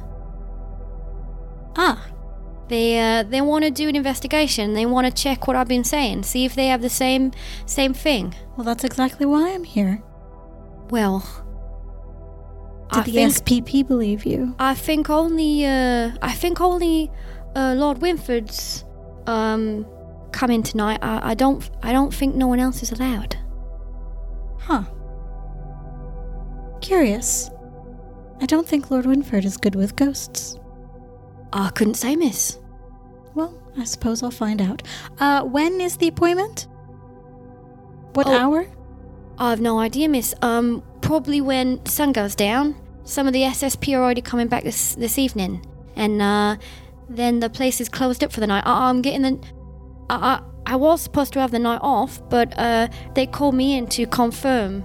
Ah,
They uh, they want to do an investigation. They want to check what I've been saying, see if they have the same same thing.
well, that's exactly why I'm here.
Well,
Did
I
the
think
SPP believe you?
I think only uh, I think only uh, Lord Winford's um coming tonight. I, I don't I don't think no one else is allowed.
Huh. Curious. I don't think Lord Winford is good with ghosts.
I couldn't say, miss.
Well, I suppose I'll find out. Uh, when is the appointment? What
Oh.
hour?
I've no idea, miss. Um, probably when sun goes down. Some of the SSP are already coming back this this evening, and uh, then the place is closed up for the night. I, I'm getting the. I, I I was supposed to have the night off, but uh, they called me in to confirm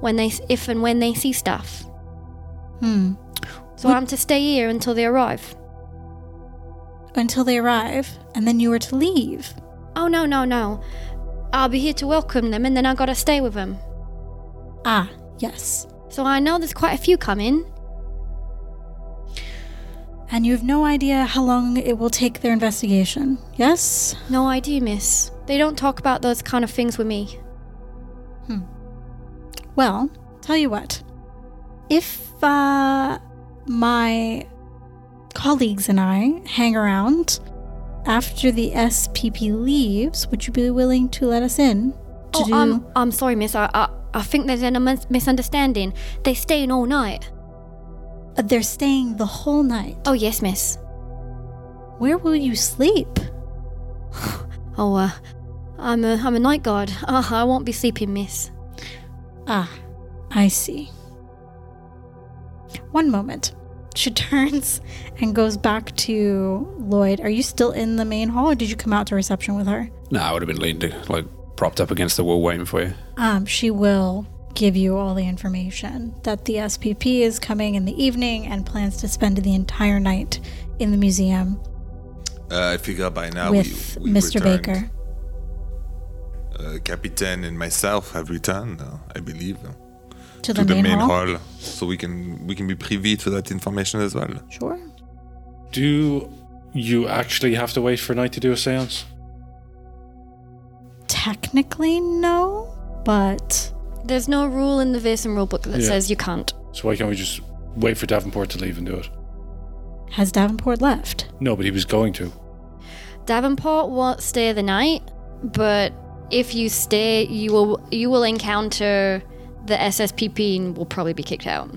when they if and when they see stuff.
Hmm.
So
What-
I'm to stay here until they arrive.
Until they arrive, and then you are to leave.
Oh no no no! I'll be here to welcome them, and then I gotta stay with them.
Ah, yes.
So I know there's quite a few coming.
And you have no idea how long it will take their investigation, yes?
No idea, miss. They don't talk about those kind of things with me. Hmm.
Well, tell you what. If uh, my colleagues and I hang around after the SPP leaves, would you be willing to let us in? To
Oh,
do...
I'm, I'm sorry, miss. I, I, I think there's a mis- misunderstanding. They're staying all night.
They're staying the whole night.
Oh, yes, miss.
Where will you sleep?
Oh, uh, I'm a, I'm a night guard. Uh, I won't be sleeping, miss.
Ah, I see. One moment. She turns and goes back to Lloyd. Are you still in the main hall or did you come out to reception with her?
No, I would have been leaned, like propped up against the wall waiting for you.
Um, she will give you all the information that the SPP is coming in the evening and plans to spend the entire night in the museum
Uh, I figure by now
with
we, we
Mr.
returned.
Baker.
Uh, Captain and myself have returned, uh, I believe, uh,
To
to
the, main, hall.
hall, so we can we can be privy to that information as well.
Sure.
Do you actually have to wait for a night to do a seance?
Technically, no, but
There's no rule in the Vaesen rulebook that
Yeah.
says you can't.
So why can't we just wait for Davenport to leave and do it?
has Davenport left?
No, but he was going to.
Davenport won't stay the night, but if you stay, you will you will encounter the SSPP and will probably be kicked out.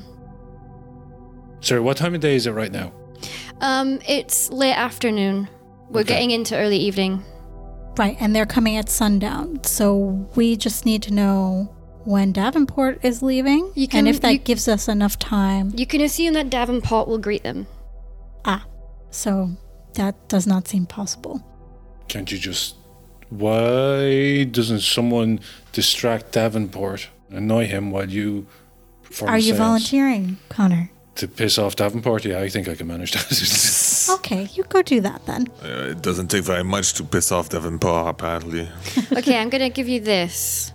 Sorry, what time of day is it right now?
Um, it's late afternoon. We're
Okay.
getting into early evening.
Right, and they're coming at sundown. So we just need to know when Davenport is leaving.
You can-
and if that
you-
gives us enough time.
You can assume that Davenport will greet them.
Ah, so that does not seem possible.
Can't you just. Why doesn't someone distract Davenport Annoy him while you perform
Are you
seance.
volunteering, Connor?
To piss off Davenport? Yeah, I think I can manage that.
Okay, you go do that then.
Uh, it doesn't take very much to piss off Davenport, apparently.
okay, I'm gonna give you this.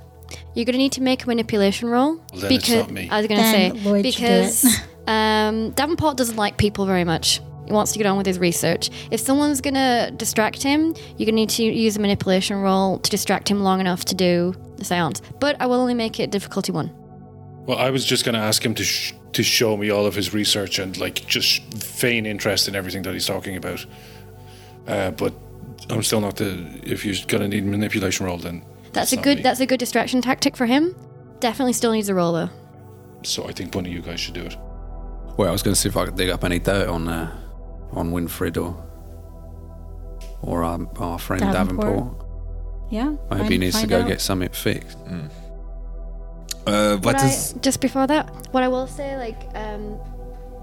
You're gonna need to make a manipulation roll
Well, then it's not me.
I was gonna say
Lloyd should do
because um, Davenport doesn't like people very much. He wants to get on with his research. If someone's gonna distract him, you're gonna need to use a manipulation roll to distract him long enough to do the seance. But I will only make it difficulty one.
well, I was just going to ask him to sh- to show me all of his research and like just feign interest in everything that he's talking about. Uh, but I'm still not the. If you're going to need manipulation roll, then
That's
it's
a
not
good.
me.
That's a good distraction tactic for him. Definitely still needs a roll though.
So I think one of you guys should do it.
Well, I was going to see if I could dig up any dirt on uh, on Winford or or our, our friend
Davenport.
Davenport.
Yeah.
Maybe he needs to go
out.
get something fixed.
Uh,
What
what
I, just before that? What I will say, like, um,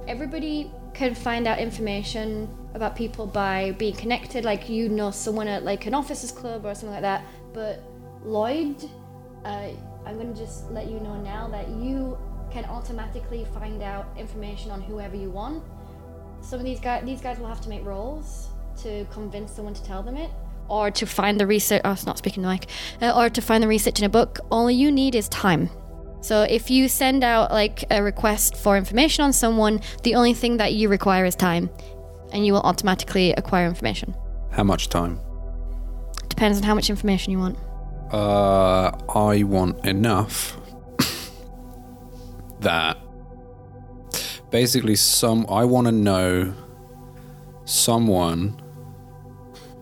everybody can find out information about people by being connected. Like, you know someone at like an officers club or something like that. But Lloyd, uh, I'm gonna just let you know now that you can automatically find out information on whoever you want. Some of these guys, these guys will have to make rolls to convince someone to tell them it, or to find the research. Oh, it's not speaking like, uh, or to find the research in a book. All you need is time. So if you send out like a request for information on someone, the only thing that you require is time, and you will automatically acquire information.
How much time?
Depends on how much information you want.
Uh, I want enough that basically some I want to know someone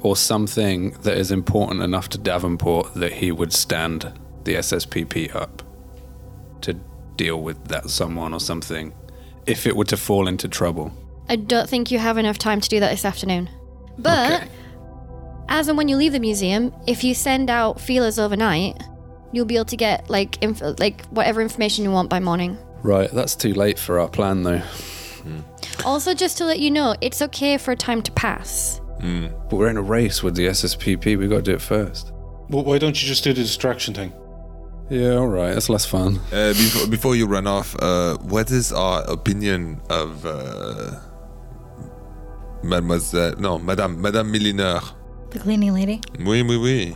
or something that is important enough to Davenport that he would stand the SSPP up to deal with that someone or something if it were to fall into trouble.
I don't think you have enough time to do that this afternoon. But
Okay.
as and when you leave the museum, if you send out feelers overnight, you'll be able to get like inf- like whatever information you want by morning.
Right, that's too late for our plan though. Hmm.
Also, just to let you know, it's okay for a time to pass. Hmm.
But we're in a race with the SSPP. We've got to do it first.
Well, why don't you just do the distraction thing?
Yeah, all right. That's less fun.
Uh, before, before you run off, uh, what is our opinion of uh, Mademoiselle? No, Madame Madame Milliner.
The cleaning lady.
Oui, oui, oui.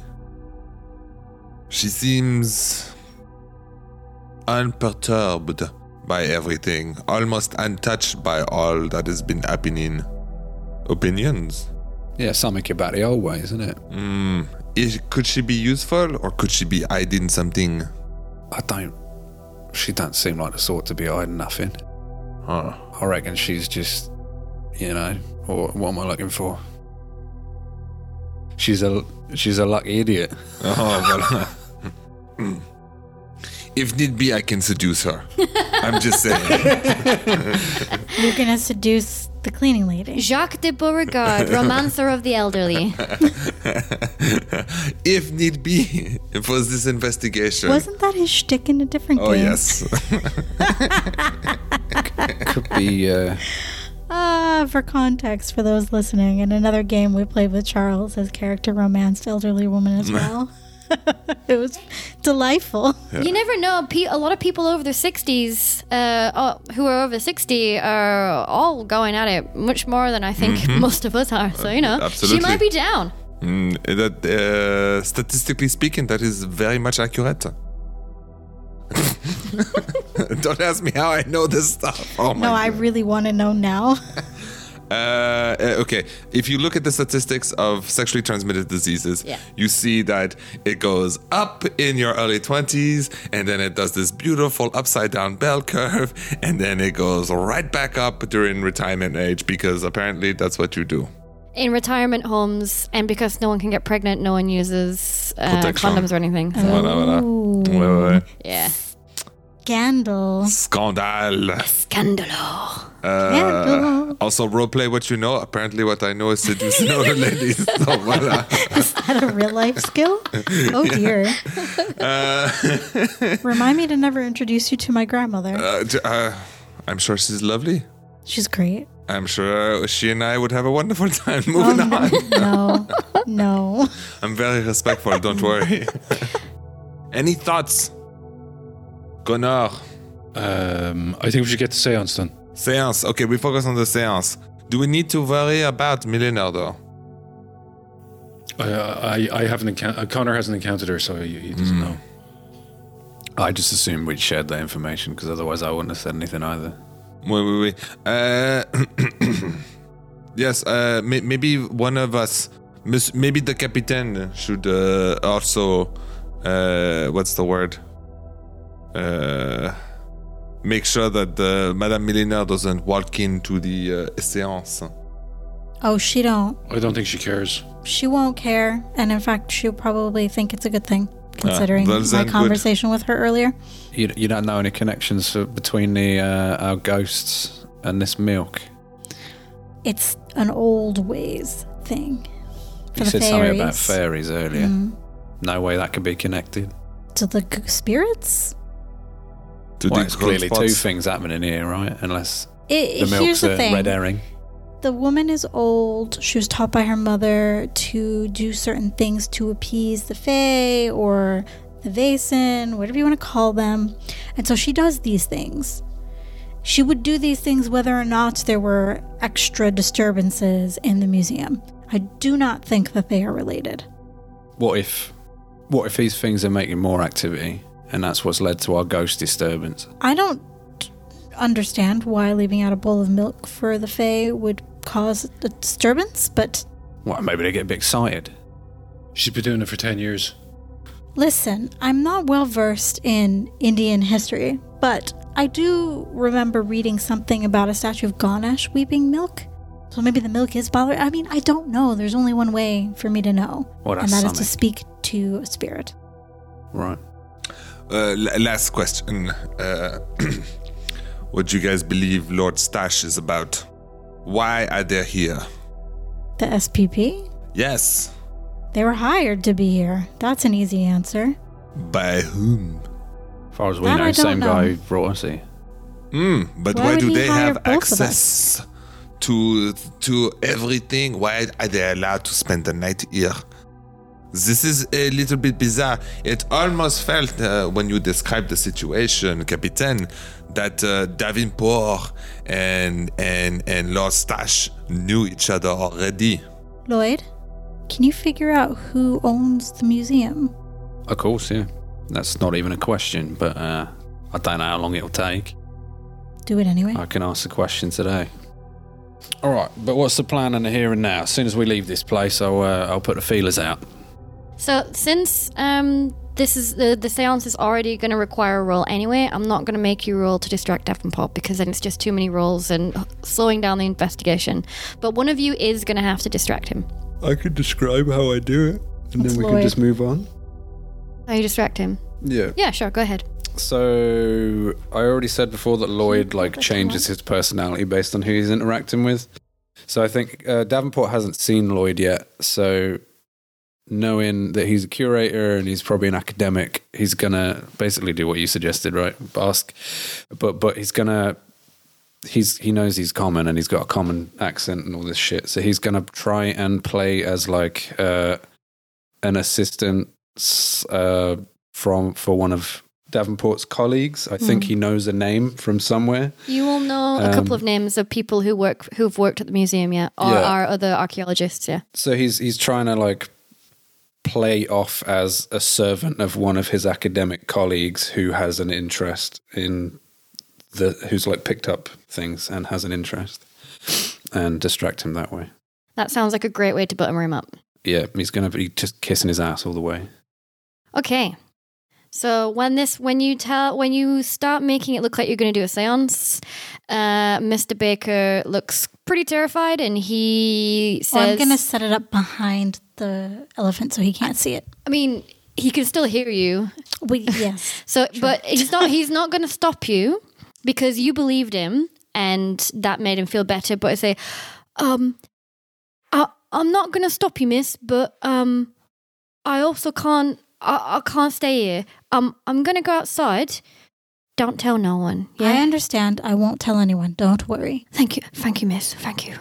She seems unperturbed by everything, almost untouched by all that has been happening. Opinions?
Yeah, something about the old ways, isn't it?
Hmm. Is, could she be useful, or could she be hiding something?
I don't. She don't seem like the sort to be hiding nothing.
Huh.
I reckon she's just, you know, what, what am I looking for? She's a she's a lucky idiot.
Oh, well. if need be, I can seduce her. I'm just saying.
You're gonna seduce the cleaning lady.
Jacques de Beauregard, romancer of the elderly.
if need be, for this investigation.
Wasn't that his shtick in a different
oh
game?
yes.
Could be. Uh,
Ah, for context, for those listening, in another game we played with Charles, his character romanced elderly woman as well. it was delightful.
You never know. A lot of people over their 60s, uh, oh, who are over 60, are all going at it much more than I think most of us are. So, you know,
Absolutely.
she might be down.
Mm, that uh, statistically speaking, that is very much accurate. Don't ask me how I know this stuff. Oh my
No, I really want to know now.
Uh, uh, okay, if you look at the statistics of sexually transmitted diseases,
Yeah.
you see that it goes up in your early 20s, and then it does this beautiful upside down bell curve, and then it goes right back up during retirement age because apparently that's what you do.
In retirement homes, and because no one can get pregnant, no one uses uh, condoms or anything. So,
Voilà, voilà. Ouais, ouais.
yeah.
Scandal.
Scandal.
Scandalo.
Uh,
Scandal.
also, roleplay what you know. Apparently, what I know is seducing older ladies. So, voilà.
Is that a real life skill? Oh dear.
Uh,
Remind me to never introduce you to my grandmother.
uh, uh, I'm sure she's lovely.
She's great.
I'm sure she and I would have a wonderful time
Oh,
moving on.
no, no.
I'm very respectful, don't worry. Any thoughts? Connor,
Um, I think we should get the seance done.
Seance. Okay, we focus on the seance. Do we need to worry about Millionaire though?
I, I, I haven't encountered. Connor hasn't encountered her, so he, he doesn't know.
I just assumed we'd shared that information because otherwise I wouldn't have said anything either.
Wait, wait, wait. Uh, yes, uh, may- maybe one of us, mis- maybe the captain should uh, also, uh, what's the word? Uh, make sure that uh, Madame Millionaire doesn't walk into the uh, séance.
Oh, she don't.
I don't think she cares.
She won't care, and in fact, she'll probably think it's a good thing, considering
well,
my
then good.
conversation with her earlier.
You, you don't know any connections between the uh, our ghosts and this milk.
It's an old ways thing. For
You
the
said
fairies.
something about fairies earlier.
Mm.
No way that could be connected.
To the spirits?
To
Well,
the
it's
cold
clearly two things happening here, right? Unless
It,
the
here's
milk's
the
a
thing.
red herring.
the woman is old. She was taught by her mother to do certain things to appease the Fae or the Vaesen, whatever you want to call them. And so she does these things. She would do these things whether or not there were extra disturbances in the museum. I do not think that they are related.
What if, what if these things are making more activity, and that's what's led to our ghost disturbance?
I don't understand why leaving out a bowl of milk for the Fae would cause a disturbance, but
Well, maybe they get a bit excited.
She's been doing it for 10 years.
Listen, I'm not well versed in Indian history, but I do remember reading something about a statue of Ganesh weeping milk. So maybe the milk is bothering. I mean, I don't know. There's only one way for me to know,
Well,
and
that's
that is to speak to a spirit.
Right.
Uh, last question. Uh, what do you guys believe Lord Stash is about? Why are they here?
The SPP?
Yes.
They were hired to be here. That's an easy answer.
By whom?
As far as we
That
know,
I don't
same guy
know.
who brought us here.
Hmm. But
Why
why, do they have
both of us?
access to to everything? Why are they allowed to spend the night here? This is a little bit bizarre. It almost felt uh, when you described the situation, Capitan, that uh, Davenport and and and Lord Stash knew each other already.
Lloyd, can you figure out who owns the museum?
Of course, yeah. That's not even a question, but uh, I don't know how long it'll take.
Do it anyway.
I can ask the question today. All right, but what's the plan in the here and now? As soon as we leave this place, I'll uh, I'll put the feelers out.
So since um this is the the seance is already going to require a roll anyway, I'm not going to make you roll to distract Davenport because then it's just too many rolls and slowing down the investigation. But one of you is going to have to distract him.
I could describe how I do it, and
It's Lloyd.
Can just move on.
How you distract him?
Yeah.
Yeah, sure. Go ahead.
So I already said before that Lloyd like changes his personality based on who he's interacting with. So I think uh, Davenport hasn't seen Lloyd yet. So knowing that he's a curator and he's probably an academic, he's gonna basically do what you suggested, right? Ask, but but he's gonna he's he knows he's common and he's got a common accent and all this shit. So he's gonna try and play as like uh, an assistant uh, from for one of Davenport's colleagues. I think he knows a name from somewhere.
You will know a couple
Um,
of names of people who work who've worked at the museum yet, or
Yeah.
are other archaeologists. Yeah.
So he's he's trying to like play off as a servant of one of his academic colleagues who has an interest in the who's like picked up things and has an interest and distract him that way.
That sounds like a great way to button him up.
Yeah, he's gonna be just kissing his ass all the way.
Okay. So when this when you tell when you start making it look like you're going to do a séance, uh, Mr. Baker looks pretty terrified and he says
Well, I'm gonna set it up behind the elephant so he can't see it.
I mean, he can still hear you.
Wait, yes.
So but he's not he's not going to stop you because you believed him and that made him feel better, but I say um I I'm not going to stop you, miss, but um I also can't I, I can't stay here. Um I'm going to go outside. Don't tell no one. Yeah?
I understand. I won't tell anyone. Don't worry.
Thank you. Thank you, miss. Thank you.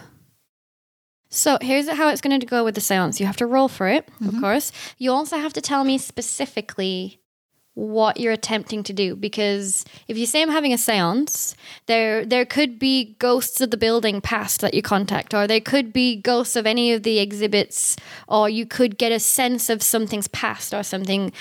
So here's how it's going to go with the seance. You have to roll for it, of course. You also have to tell me specifically what you're attempting to do because if you say I'm having a séance, there there could be ghosts of the building past that you contact or there could be ghosts of any of the exhibits or you could get a sense of something's past or something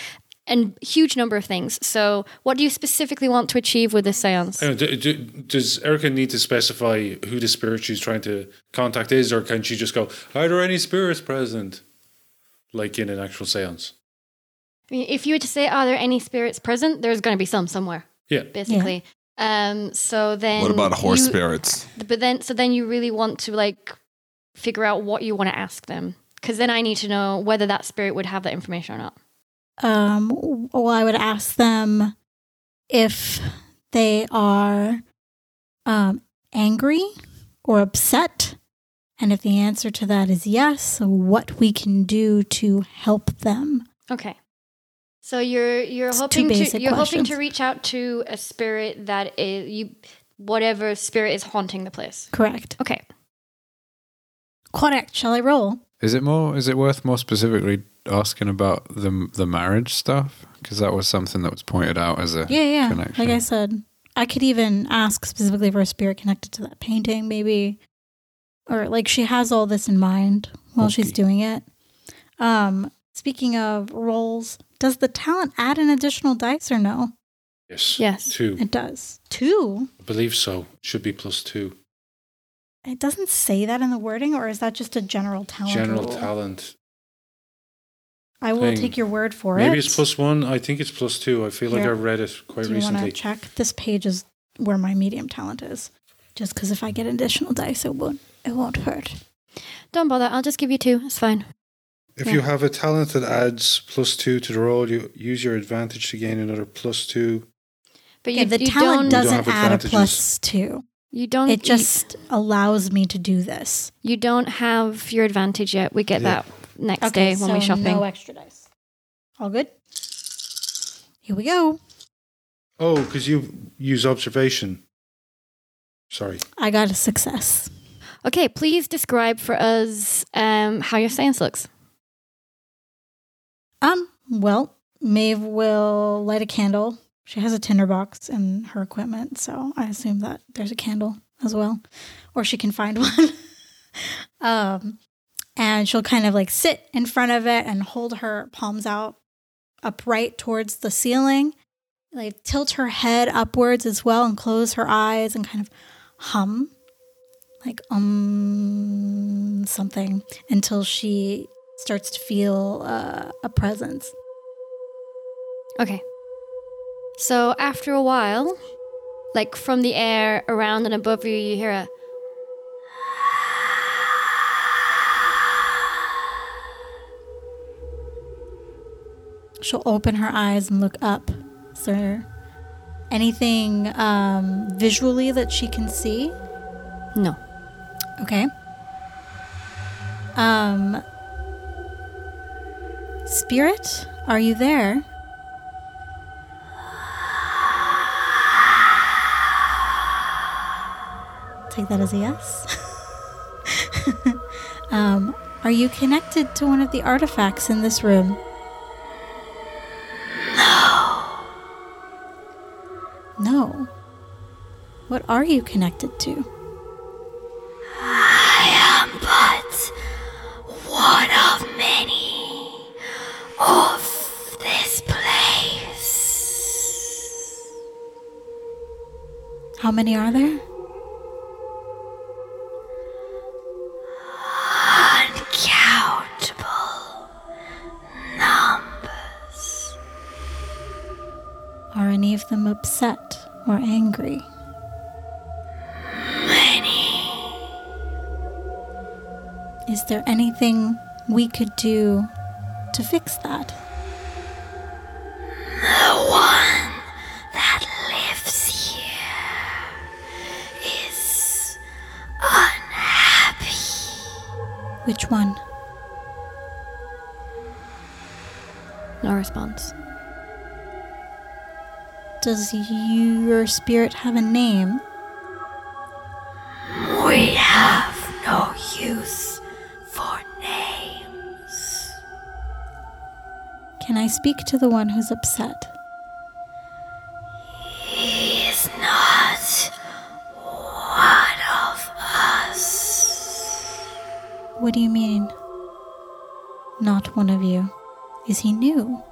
and huge number of things. So, what do you specifically want to achieve with this séance?
Uh, d- d- does Erica need to specify who the spirit she's trying to contact is, or can she just go, Are there any spirits present? Like in an actual seance?
I mean, if you were to say, are there any spirits present? There's going to be some somewhere,
Yeah.
basically. Um, so then.
What about horse
you-
spirits?
But then, so then you really want to like figure out what you want to ask them. Because then I need to know whether that spirit would have that information or not.
Um, well, I would ask them if they are um, angry or upset. And if the answer to that is yes, what we can do to help them.
Okay. So you're you're
It's
hoping to you're hoping to reach out to a spirit that is you whatever spirit is haunting the place.
Correct.
Okay.
Correct. Shall I roll?
Is it more? Is it worth more specifically asking about the the marriage stuff? Because that was something that was pointed out as a
Yeah, yeah.
connection.
Like I said, I could even ask specifically for a spirit connected to that painting, maybe, or like she has all this in mind while she's doing it. Um, speaking of rolls, does the talent add an additional dice or no?
Yes.
Yes.
Two.
It does. Two.
I believe so. Should be plus two.
It doesn't say that in the wording, or is that just a general talent?
General
rule?
talent.
I will
thing.
take your word for
Maybe
it.
Maybe it's plus one. I think it's plus two. I feel like
Here.
I read it quite
Do you want
recently.
to check? This page is where my medium talent is. Just because if I get additional dice, it won't. It won't hurt.
Don't bother. I'll just give you two. It's fine.
If
Yeah.
you have a talent that adds plus two to the roll, you use your advantage to gain another plus two.
But
Yeah,
you,
the
you
talent
don't,
You don't
doesn't add a plus two.
you don't
It just allows me to do this.
you, you don't have your advantage yet. We get
Yeah.
that next day when we're shopping.
no extra dice. All good. Here we go.
Oh, because you use observation. Sorry.
I got a success.
Okay, please describe for us um, how your seance looks.
Um. Well, Maeve will light a candle. She has a tinderbox in her equipment, so I assume that there's a candle as well, or she can find one. um, and she'll kind of like sit in front of it and hold her palms out upright towards the ceiling, like tilt her head upwards as well, and close her eyes and kind of hum like um something until she starts to feel uh, a presence.
Okay. So after a while, like from the air around and above you, you hear a
She'll open her eyes and look up. Sir, anything um, visually that she can see?
no.
Okay. Um, Spirit, are you there? Take that as a yes. um, are you connected to one of the artifacts in this room? No. No. What are you connected to?
Of this place.
How many are there?
Uncountable numbers.
Are any of them upset or angry?
Many.
Is there anything we could do to fix that?
The one that lives here is unhappy.
Which one?
No response.
Does your spirit have a name?
We have no use
and I speak to the one who's upset. He is not one of us. What do you mean? Not one of you. Is he new?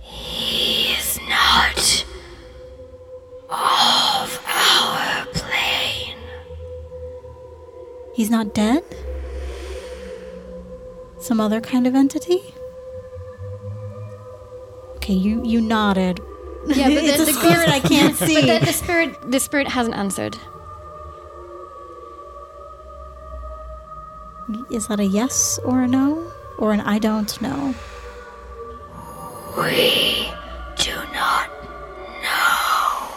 He's not of our plane.
He's not dead? Some other kind of entity? Okay, you you nodded.
Yeah, but
it's
the,
a
the
spirit I can't see.
But the, the spirit, the spirit hasn't answered.
Is that a yes or a no? Or an I don't know?
We do not know.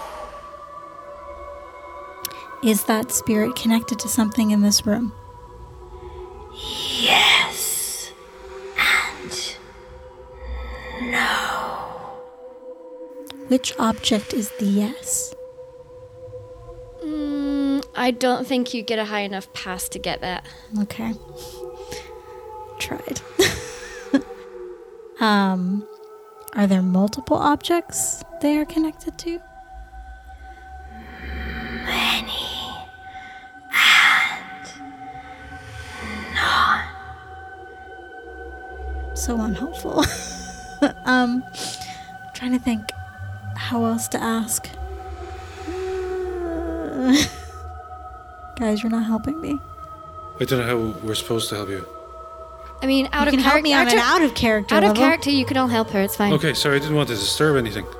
Is that spirit connected to something in this room? Which object is the yes?
Mm, I don't think you get a high enough pass to get that.
Okay. Tried. um, are there multiple objects they are connected to?
many and not
So unhelpful. um, trying to think how else to ask. Guys, you're not helping me.
I don't know how we're supposed to help you.
I mean, out
you
of
can help
character.
me on an out of character
out of
level.
character, you can all help her. It's fine.
Okay, sorry, I didn't want to disturb anything.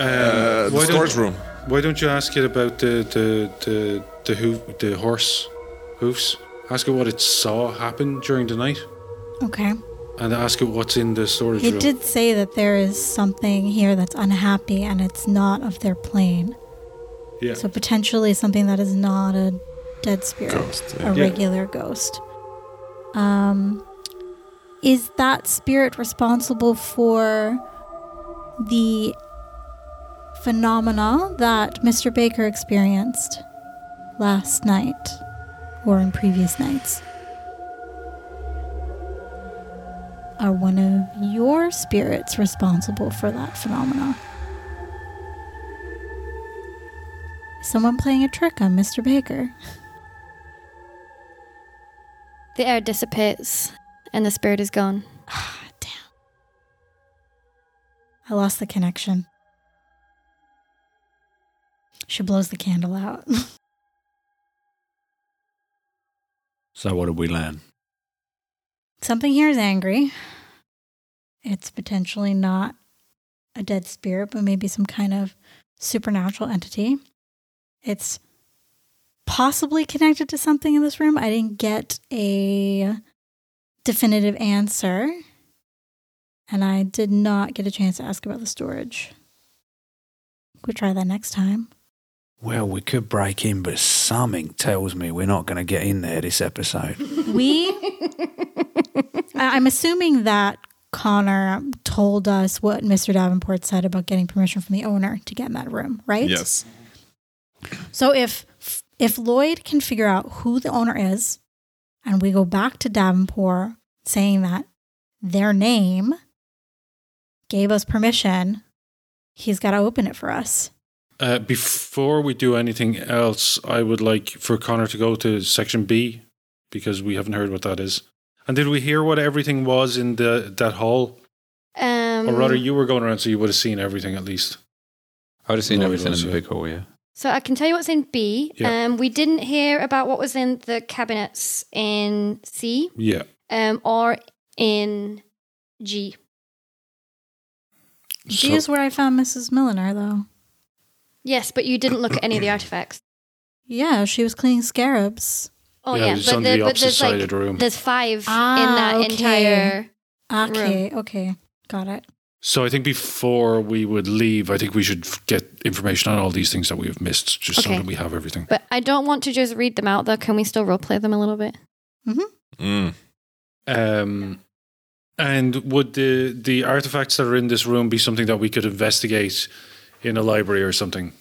Um,
Uh, the
why
storage
don't,
room.
Why don't you ask it about the the the the hoof, the horse hoofs? Ask it what it saw happen during the night,
Okay.
And ask it what's in the storage
It
room.
did say that there is something here that's unhappy and it's not of their plane.
Yeah.
So potentially something that is not a dead spirit,
Ghost,
a
Yeah.
regular ghost. Um, is that spirit responsible for the phenomena that Mr. Baker experienced last night or in previous nights? Are one of your spirits responsible for that phenomena? Someone playing a trick on Mr. Baker?
The air dissipates, and the spirit is gone.
Damn. I lost the connection. She blows the candle out.
So what did we learn?
Something here is angry. It's potentially not a dead spirit, but maybe some kind of supernatural entity. It's possibly connected to something in this room. I didn't get a definitive answer. And I did not get a chance to ask about the storage. We'll try that next time.
Well, we could break in, but something tells me we're not going to get in there this episode.
We, I- I'm assuming that Connor told us what Mr. Davenport said about getting permission from the owner to get in that room, right?
Yes.
So if if Lloyd can figure out who the owner is, and we go back to Davenport saying that their name gave us permission, he's got to open it for us.
Uh, before we do anything else, I would like for Connor to go to section B because we haven't heard what that is. And did we hear what everything was in the that hall?
Um,
Or rather, you were going around, so you would have seen everything at least.
I would have seen
Lloyd
everything
was,
in the
yeah.
big hall, yeah.
So I can tell you what's in B.
Yeah.
Um, we didn't hear about what was in the cabinets in C
Yeah.
um, or in G.
She
So-
is where I found Mrs. Milliner, though.
Yes, but you didn't look at any of the artifacts.
Yeah, she was cleaning scarabs.
Oh
Yeah,
yeah, but,
on
the,
the
but there's like
the room.
there's five
Ah,
in that
okay.
entire.
Okay, okay, got it.
So I think before we would leave, I think we should get information on all these things that we have missed, just so that we have everything.
But I don't want to just read them out though. Can we still roleplay them a little bit?
Mm.
Um, and would the the artifacts that are in this room be something that we could investigate in a library or something?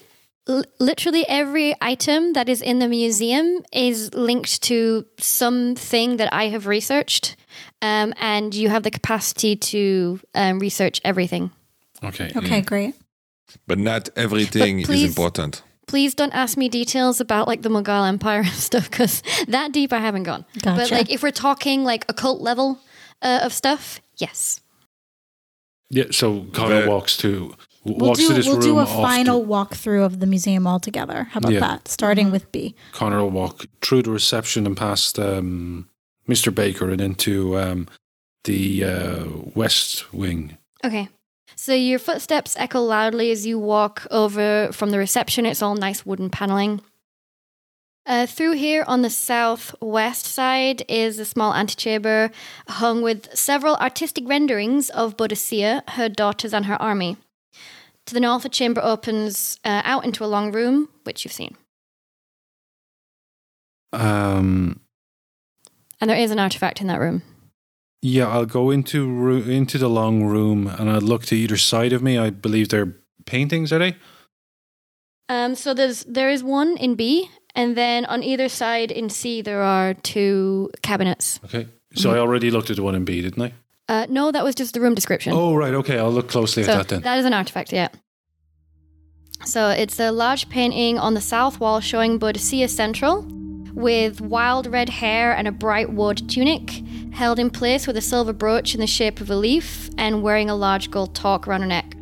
L- literally every item that is in the museum is linked to something that I have researched, um, and you have the capacity to um, research everything.
Okay.
Okay, great.
But not everything
But please-
is important.
Please don't ask me details about like the Mughal Empire and stuff because that deep I haven't gone. But like if we're talking like occult level uh, of stuff, yes.
Yeah, so Connor
The-
walks to
We'll
walks
do,
to this
we'll
room.
do a
off to-
final walkthrough of the museum altogether. How about
Yeah.
that? Starting with B.
Connor will walk through the reception and past um, Mr. Baker and into um, the uh, West Wing.
Okay. So your footsteps echo loudly as you walk over from the reception. It's all nice wooden paneling. Uh, through here on the southwest side is a small antechamber hung with several artistic renderings of Boadicea, her daughters, and her army. To the north, a chamber opens uh, out into a long room, which you've seen.
Um,
And there is an artifact in that room.
yeah, I'll go into ro- into the long room and I'll look to either side of me. I believe they're paintings, are they?
Um, so there's there is one in B, and then on either side in C there are two cabinets.
Okay. So I already looked at the one in B, didn't I?
Uh, no, that was just the room description.
Oh, right. Okay. I'll look closely
so
at that then.
that is an artifact, yeah. So it's a large painting on the south wall showing Boadicea Central, with wild red hair and a bright wood tunic, held in place with a silver brooch in the shape of a leaf, and wearing a large gold torque around her neck.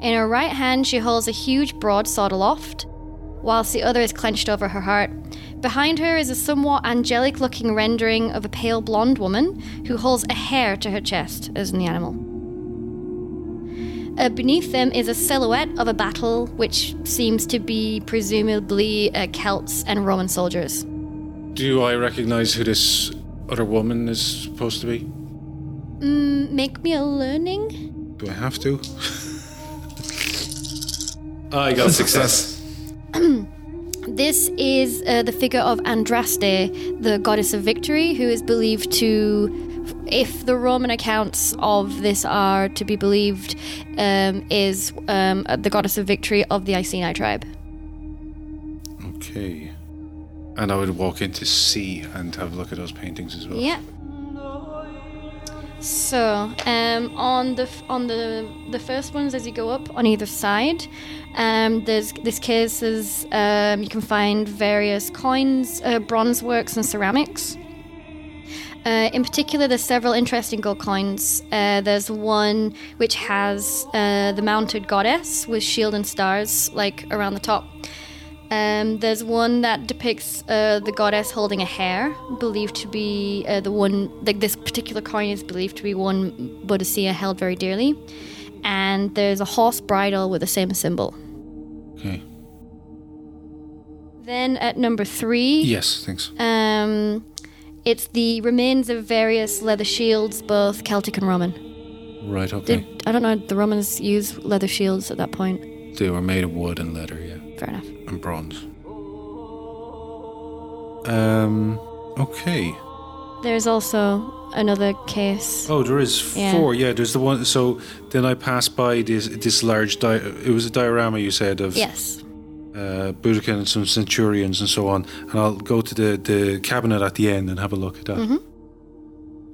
In her right hand, she holds a huge broadsword aloft, whilst the other is clenched over her heart. Behind her is a somewhat angelic looking rendering of a pale blonde woman who holds a hare to her chest, as in the animal. Uh, beneath them is a silhouette of a battle, which seems to be presumably uh, Celts and Roman soldiers.
Do I recognize who this other woman is supposed to be?
Mm, make me a learning?
Do I have to? I got success.
This is uh, the figure of Andraste, the goddess of victory, who is believed to, if the Roman accounts of this are to be believed, um, is um, the goddess of victory of the Iceni tribe.
Okay. And I would walk into C and have a look at those paintings as well.
Yeah. So, um, on the on the the first ones as you go up on either side, um, there's this case is um, you can find various coins, uh, bronze works, and ceramics. Uh, in particular, there's several interesting gold coins. Uh, there's one which has uh, the mounted goddess with shield and stars like around the top. Um, there's one that depicts uh, the goddess holding a hare, believed to be uh, the one. Like this particular coin is believed to be one Boadicea held very dearly, and there's a horse bridle with the same symbol.
Okay.
Then at number three,
Yes, thanks.
um, it's the remains of various leather shields, both Celtic and Roman.
Right, okay.
Did, I don't know. The Romans used leather shields at that point.
They were made of wood and leather, yeah.
Fair enough.
And bronze. Um, okay.
There's also another case.
Oh, there is four. Yeah, there's the one. So then I passed by this this large. Di- it was a diorama you said of
Yes.
uh, Boudicca and some centurions and so on. And I'll go to the the cabinet at the end and have a look at that.
Mm-hmm.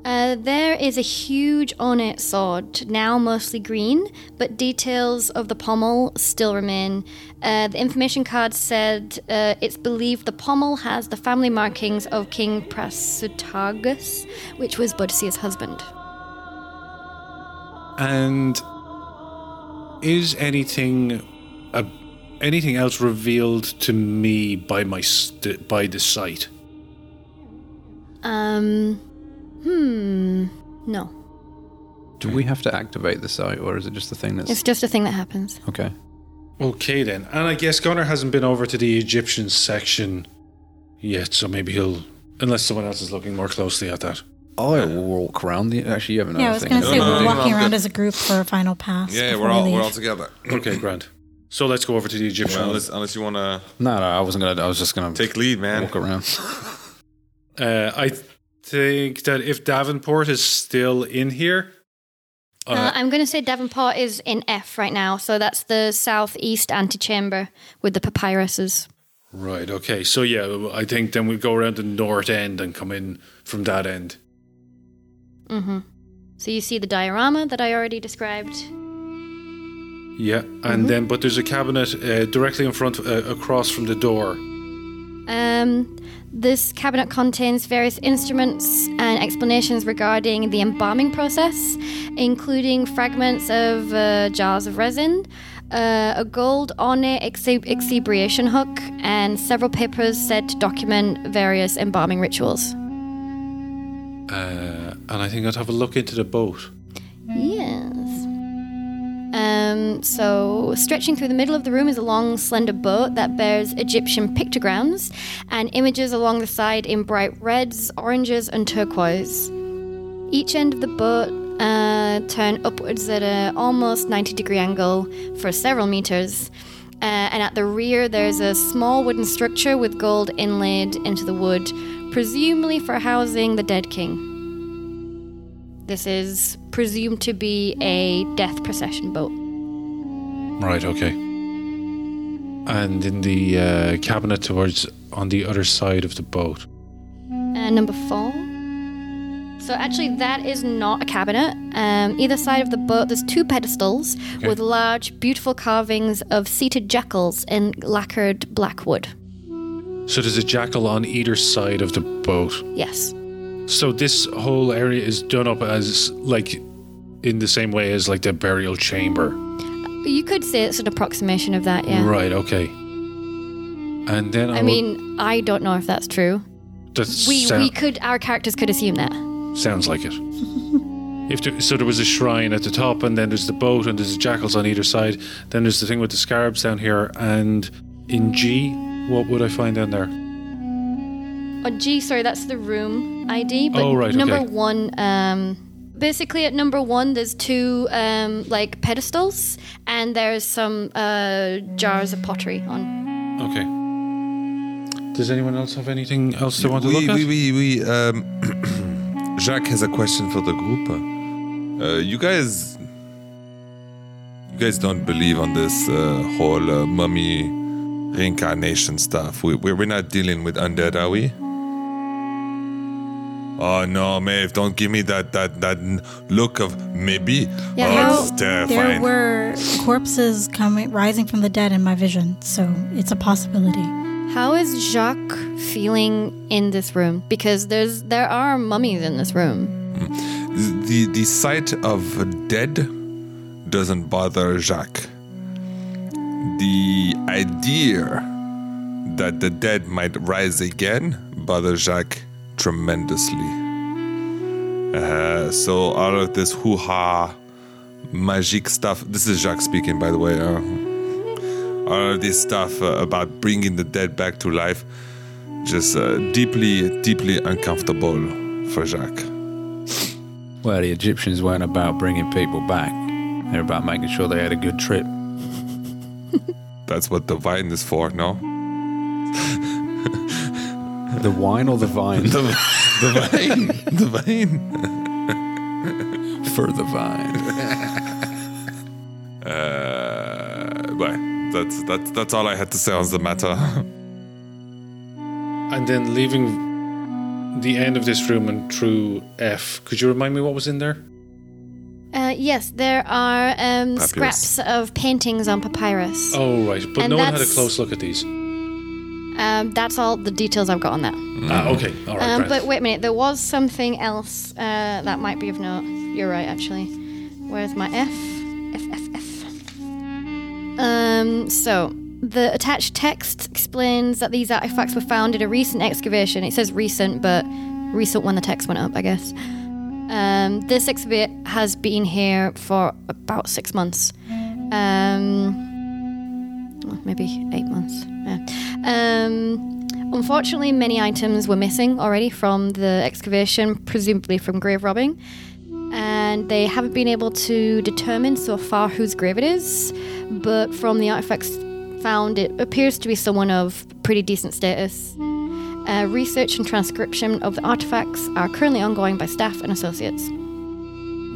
Uh, there is a huge ornate sword, now mostly green, but details of the pommel still remain. Uh, the information card said uh, it's believed the pommel has the family markings of King Prasutagus, which was Boadicea's husband.
And is anything uh, anything else revealed to me by my st- by the sight?
Um, hmm, no.
Do we have to activate the sight, or is it just the thing that's
It's just a thing that happens.
okay?
Okay then, and I guess Gunnar hasn't been over to the Egyptian section yet, so maybe he'll, unless someone else is looking more closely at that.
I will walk around the. Actually, you have another
Yeah, I was
thing.
going to say
No, no,
we're
no,
walking
no,
around
good.
as a group for a final pass.
Yeah, we're
we
all we're
leave.
all together.
Okay, Grant. So let's go over to the Egyptian.
Well, unless, unless you want to
No, no, I wasn't gonna. I was just gonna
take lead, man.
walk around.
Uh, I think that if Davenport is still in here,
Uh,
uh,
I'm going to say Davenport is in F right now, so that's the southeast antechamber with the papyruses.
right? Okay, so yeah, I think then we go around the north end and come in from that end. Mm-hmm.
So you see the diorama that I already described.
Yeah, and then but there's a cabinet uh, directly in front, uh, across from the door.
Um, this cabinet contains various instruments and explanations regarding the embalming process, including fragments of uh, jars of resin, uh, a gold ornate exhibition hook, and several papers said to document various embalming rituals.
Uh, and I think I'd have a look into the boat.
Yes. Um, so, stretching through the middle of the room is a long, slender boat that bears Egyptian pictograms and images along the side in bright reds, oranges, and turquoise. Each end of the boat uh, turn upwards at a almost 90 degree angle for several meters. Uh, and at the rear, there's a small wooden structure with gold inlaid into the wood, presumably for housing the dead king. This is presumed to be a death procession boat.
Right. Okay. And in the uh, cabinet towards on the other side of the boat.
Uh, number four. So actually, that is not a cabinet. Um, either side of the boat, there's two pedestals with large, beautiful carvings of seated jackals in lacquered black wood.
So there's a jackal on either side of the boat.
Yes.
So this whole area is done up as like in the same way as like the burial chamber.
You could say it's an approximation of that, yeah.
Right. Okay. And then I,
I mean, I don't know if that's true.
that
We we could our characters could assume that.
sounds like it. If there, so, there was a shrine at the top, and then there's the boat, and there's the jackals on either side. Then there's the thing with the scarabs down here, and in G, what would I find down there?
Oh, G, sorry, that's the room ID. But
Oh, right,
number
okay.
one, um, basically at number one, there's two um, like pedestals, and there's some uh, jars of pottery on.
Okay. Does anyone else have anything else they want to
we,
look at?
we, we, we, um, Jacques has a question for the group. Uh, you guys, you guys don't believe on this uh, whole uh, mummy reincarnation stuff. We, we, we're not dealing with undead, are we? Oh no, Maeve! Don't give me that that that look of maybe.
Yeah,
oh,
how-
it's
There were corpses coming, rising from the dead in my vision, so it's a possibility.
How is Jacques feeling in this room? Because there's there are mummies in this room. Mm.
the the sight of dead doesn't bother Jacques. The idea that the dead might rise again bothers Jacques tremendously. Uh, so all of this hoo-ha magic stuff. This is Jacques speaking, by the way. Uh, all of this stuff uh, about bringing the dead back to life, just uh, deeply, deeply uncomfortable for Jacques.
Well, the Egyptians weren't about bringing people back. They're about making sure they had a good trip.
That's what the vine is for, no?
The wine or the vine?
The, the vine. the vine.
For the vine.
Uh, well, that's, that's, that's all I had to say on the matter.
And then leaving the end of this room and through F. Could you remind me what was in there?
Uh, yes, there are um, scraps of paintings on papyrus.
Oh, right. But
And
no one had a close look at these.
Um, that's all the details I've got on that.
Ah, okay. All right.
Um, but wait a minute, there was something else uh, that might be of note. You're right, actually. Where's my F? F, F, F. Um, so, the attached text explains that these artifacts were found in a recent excavation. It says recent, but recent when the text went up, I guess. Um, this exhibit has been here for about six months. Um, maybe eight months. Yeah. Um, unfortunately, many items were missing already from the excavation, presumably from grave robbing, and they haven't been able to determine so far whose grave it is. But from the artifacts found, it appears to be someone of pretty decent status. Uh, research and transcription of the artifacts are currently ongoing by staff and associates.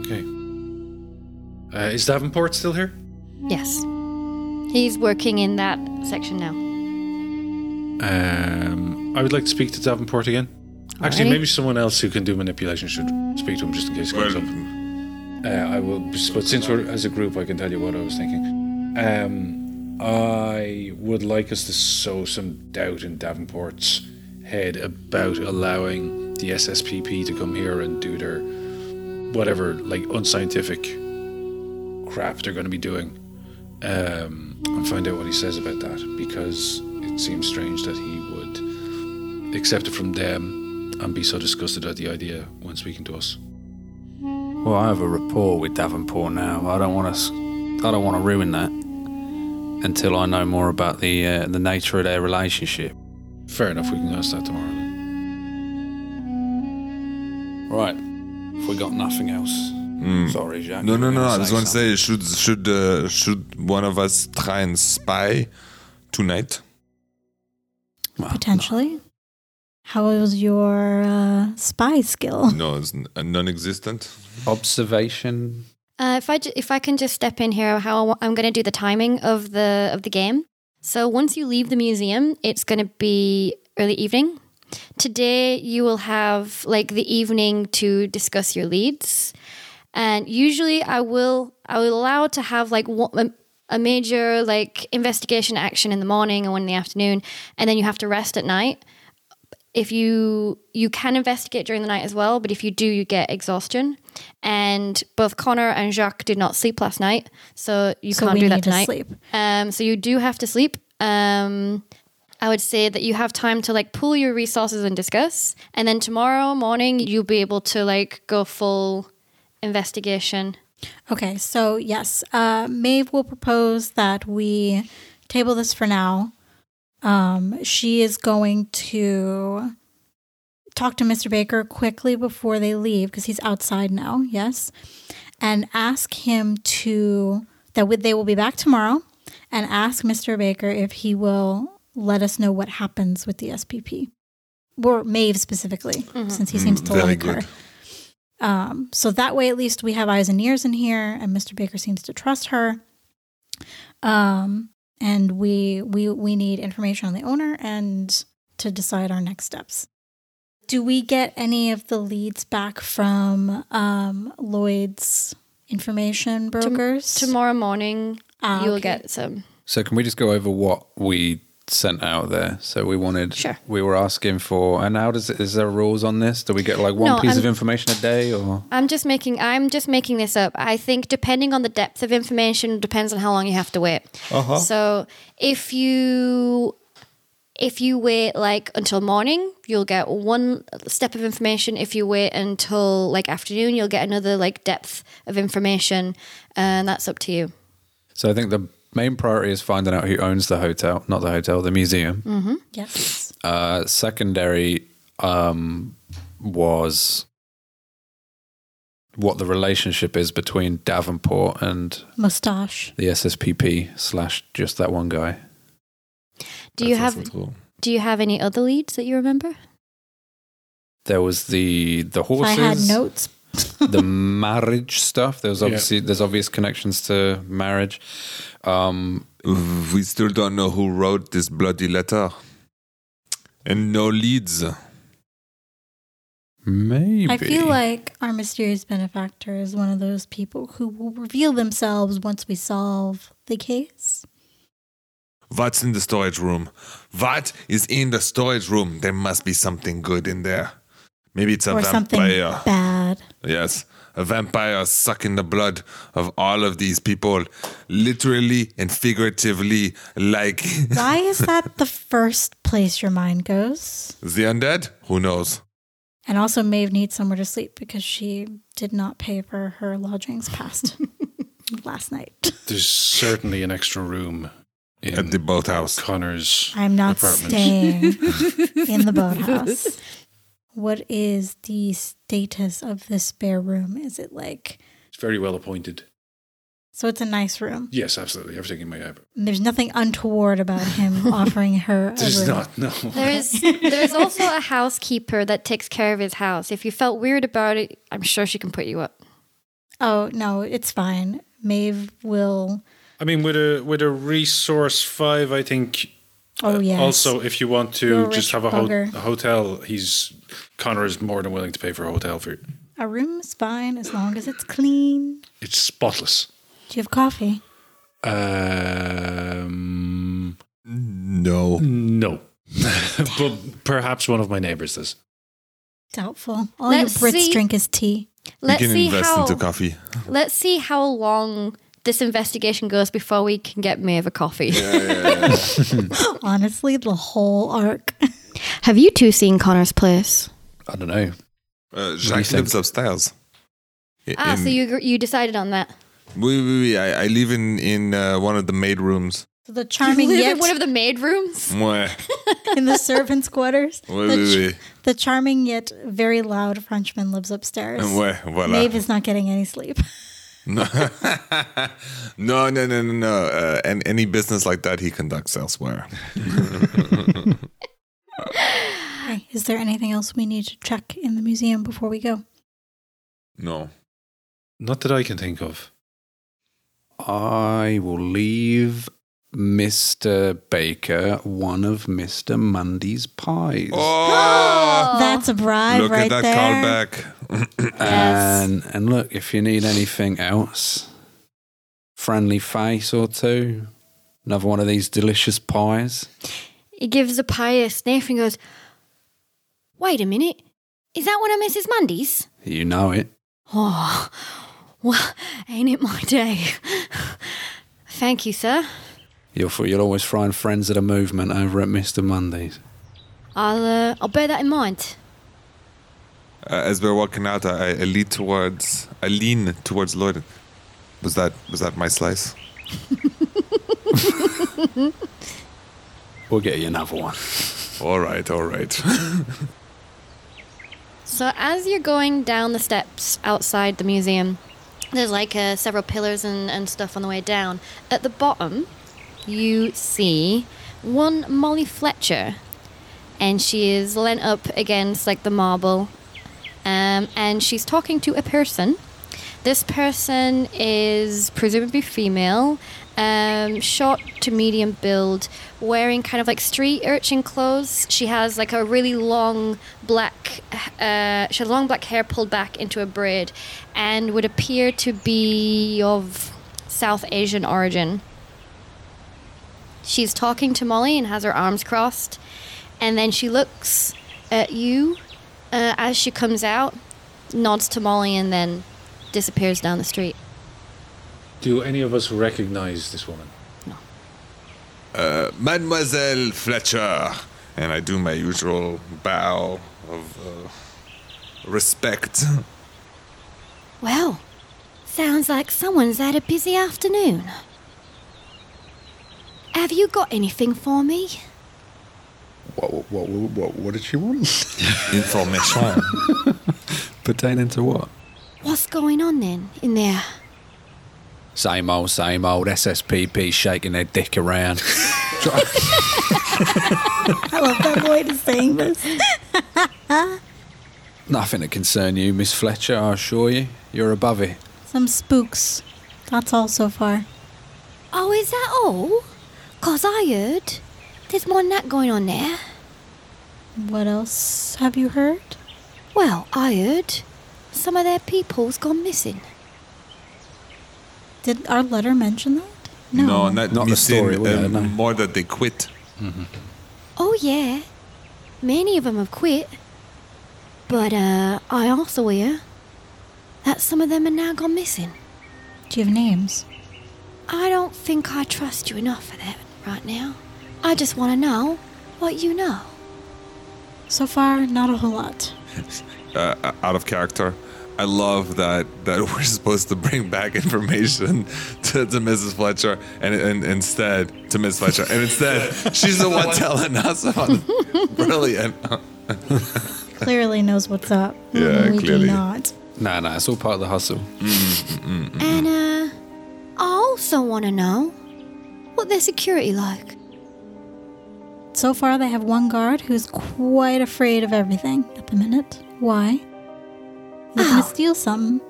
okay. Uh, is Davenport still here?
Yes. He's working in that section now.
Um, I would like to speak to Davenport again. Actually,
Alrighty.
maybe someone else who can do manipulation should speak to him just in case it comes
Well,
up. Uh, I will, but since we're as a group, I can tell you what I was thinking. Um, I would like us to sow some doubt in Davenport's head about allowing the SSPP to come here and do their whatever like unscientific crap they're going to be doing, um, and find out what he says about that because it seems strange that he would accept it from them and be so disgusted at the idea when speaking to us.
Well, I have a rapport with Davenport now. I don't want to. I don't want to ruin that until I know more about the uh, the nature of their relationship.
Fair enough. We can ask that tomorrow. Then.
Right. If we got nothing else. Sorry, Jacques.
No, no, no. I was going to say, should should uh, should one of us try and spy tonight?
Well,
Potentially. How is your uh, spy skill?
No, it's n- uh, non-existent.
Observation.
Uh, if I ju- if I can just step in here, how I wa- I'm going to do the timing of the of the game. So once you leave the museum, it's going to be early evening. Today you will have like the evening to discuss your leads, and usually I will I will allow to have like one, a- major like investigation action in the morning and one in the afternoon, and then you have to rest at night if you you can investigate during the night as well, but if you do, you get exhaustion. And both Connor and Jacques did not sleep last night, so you
So
can't do that
to
tonight.
sleep.
Um, so you do have to sleep. Um, I would say that you have time to like pool your resources and discuss, and then tomorrow morning you'll be able to like go full investigation.
Okay, so yes, uh, Maeve will propose that we table this for now. Um, she is going to talk to Mr. Baker quickly before they leave because he's outside now. Yes, and ask him to that would they will be back tomorrow, and ask Mr. Baker if he will let us know what happens with the SPP or Maeve specifically, since he seems to
very
like
good.
her. Um, so that way, at least we have eyes and ears in here, and Mr. Baker seems to trust her. Um, and we we we need information on the owner and to decide our next steps. Do we get any of the leads back from um, Lloyd's information brokers?
Tomorrow morning
Ah,
you'll
okay.
get some.
So can we just go over what we sent out there? So we wanted,
Sure.
we were asking for, and how does it, is there rules on this? Do we get like one
No,
piece of
I'm-
information a day or?
I'm just making I'm just making this up. I think depending on the depth of information depends on how long you have to wait.
Uh-huh.
So if you if you wait like until morning, you'll get one step of information. If you wait until like afternoon, you'll get another like depth of information, and that's up to you.
So I think the main priority is finding out who owns the hotel, not the hotel, the museum.
yes.
Uh, secondary um, was what the relationship is between Davenport and
Mustache.
the SSPP slash just that one guy.
Do you have
also.
Do you have any other leads that you remember?
There was the the
If
horses.
I had notes.
the marriage stuff. There was
Yeah.
obviously there's obvious connections to marriage. Um,
We still don't know who wrote this bloody letter, and no leads.
maybe
I feel like our mysterious benefactor is one of those people who will reveal themselves once we solve the case.
What's in the storage room? What is in the storage room? There must be something good in there. Maybe it's a
or something
vampire.
bad.
Yes, a vampire sucking the blood of all of these people, literally and figuratively, like
Why is that the first place your mind goes?
the undead. Who knows?
And also, Maeve needs somewhere to sleep because she did not pay for her lodgings past last night.
There's certainly an extra room in
At the boathouse.
Connor's
I'm not
apartment.
staying in the boathouse. What is the status of this spare room? Is it like
It's very well appointed.
so? It's a nice room.
Yes, absolutely. Everything in my app.
There's nothing untoward about him offering her a
There's
room.
not. No.
There is there is also a housekeeper that takes care of his house. If you felt weird about it, I'm sure she can put you up.
Oh no, it's fine. Maeve will.
I mean, with a with a resource five, I think.
Oh
uh. Also, if you want
You're
to
a
just have a, ho- a hotel, he's Connor is more than willing to pay for a hotel for you.
a room is fine as long as it's clean.
It's spotless.
Do you have coffee?
Um,
No.
no. but perhaps one of my neighbors does.
Doubtful. All
Let's
you Brits
see.
drink is tea.
Let's
you can
see
invest
how
into coffee.
let's see how long this investigation goes before we can get Maeve a coffee.
Honestly, the whole arc.
Have you two seen Connor's place?
I don't know.
Uh, Jacques
think?
lives upstairs. I-
Ah,
in-
so you you decided on that.
Oui, oui, oui. I, I live in in uh, one of the maid rooms.
So the
You
charming
live
yet
in one of the maid rooms.
Ouais.
in the servants' quarters.
Oui,
the,
oui, oui.
the charming yet very loud Frenchman lives upstairs.
Ouais, voilà.
Maeve is not getting any sleep.
No, no, no, no, no. no. Uh, and any business like that, he conducts elsewhere.
Is there anything else we need to check in the museum before we go?
No.
Not that I can think of.
I will leave Mr. Baker one of Mr. Mundy's pies.
Oh,
That's a bribe
look
right
at that
there.
callback.
And and look, if you need anything else, friendly face or two, another one of these delicious pies.
He gives the pie a sniff and goes, "Wait a minute, is that one of Mrs. Mundy's?"
You know it.
Oh, well, ain't it my day? Thank you, sir.
You'll you'll always find friends of the movement over at Mr. Mundy's.
I'll uh, I'll bear that in mind.
Uh, as we're walking out, I, I lean towards. I lean towards Lloyd. Was that was that my slice?
We'll get you another one.
All right, all right.
So as you're going down the steps outside the museum, there's like uh, several pillars and, and stuff on the way down. At the bottom, you see one Molly Fletcher, and she is leant up against like the marble, um, and she's talking to a person. This person is presumably female, um, short to medium build, wearing kind of like street urchin clothes. She has like a really long black, uh, she has long black hair pulled back into a braid, and would appear to be of South Asian origin. She's talking to Molly and has her arms crossed, and then she looks at you uh, as she comes out, nods to Molly, and then disappears down the street.
Do any of us recognize this woman?
Uh, Mademoiselle Fletcher, and I do my usual bow of uh, respect.
Well, sounds like someone's had a busy afternoon. Have you got anything for me?
What what what what, what did she want?
Information.
Pertaining to what?
What's going on then in there?
Same old, same old. SSPP shaking their dick around.
I love that Lloyd is saying this.
Nothing to concern you, Miss Fletcher. I assure you, you're above it.
Some spooks. That's all so far.
Oh, is that all? 'Cause I heard there's more than that going on there.
What else have you heard?
Well, I heard some of their people's gone missing.
Did our letter mention that?
no, not,
Not the story, we
uh,
don't.
More that they quit.
Oh, yeah. Many of them have quit. But, uh, I also hear that some of them are now gone missing.
Do you have names?
I don't think I trust you enough for that right now. I just want to know what you know.
So far, not a whole lot.
Uh, uh, out of character. I love that that we're supposed to bring back information to, to Mrs. Fletcher, and, and instead to Miss Fletcher, and instead she's the one telling us. On, brilliant.
Clearly knows what's up.
Yeah,
we
clearly.
do not.
Nah, nah, it's all part of the hustle.
Mm, mm, mm, and, uh, I also want to know what their security like.
So far, they have one guard who's quite afraid of everything at the minute. Why? They're gonna steal something.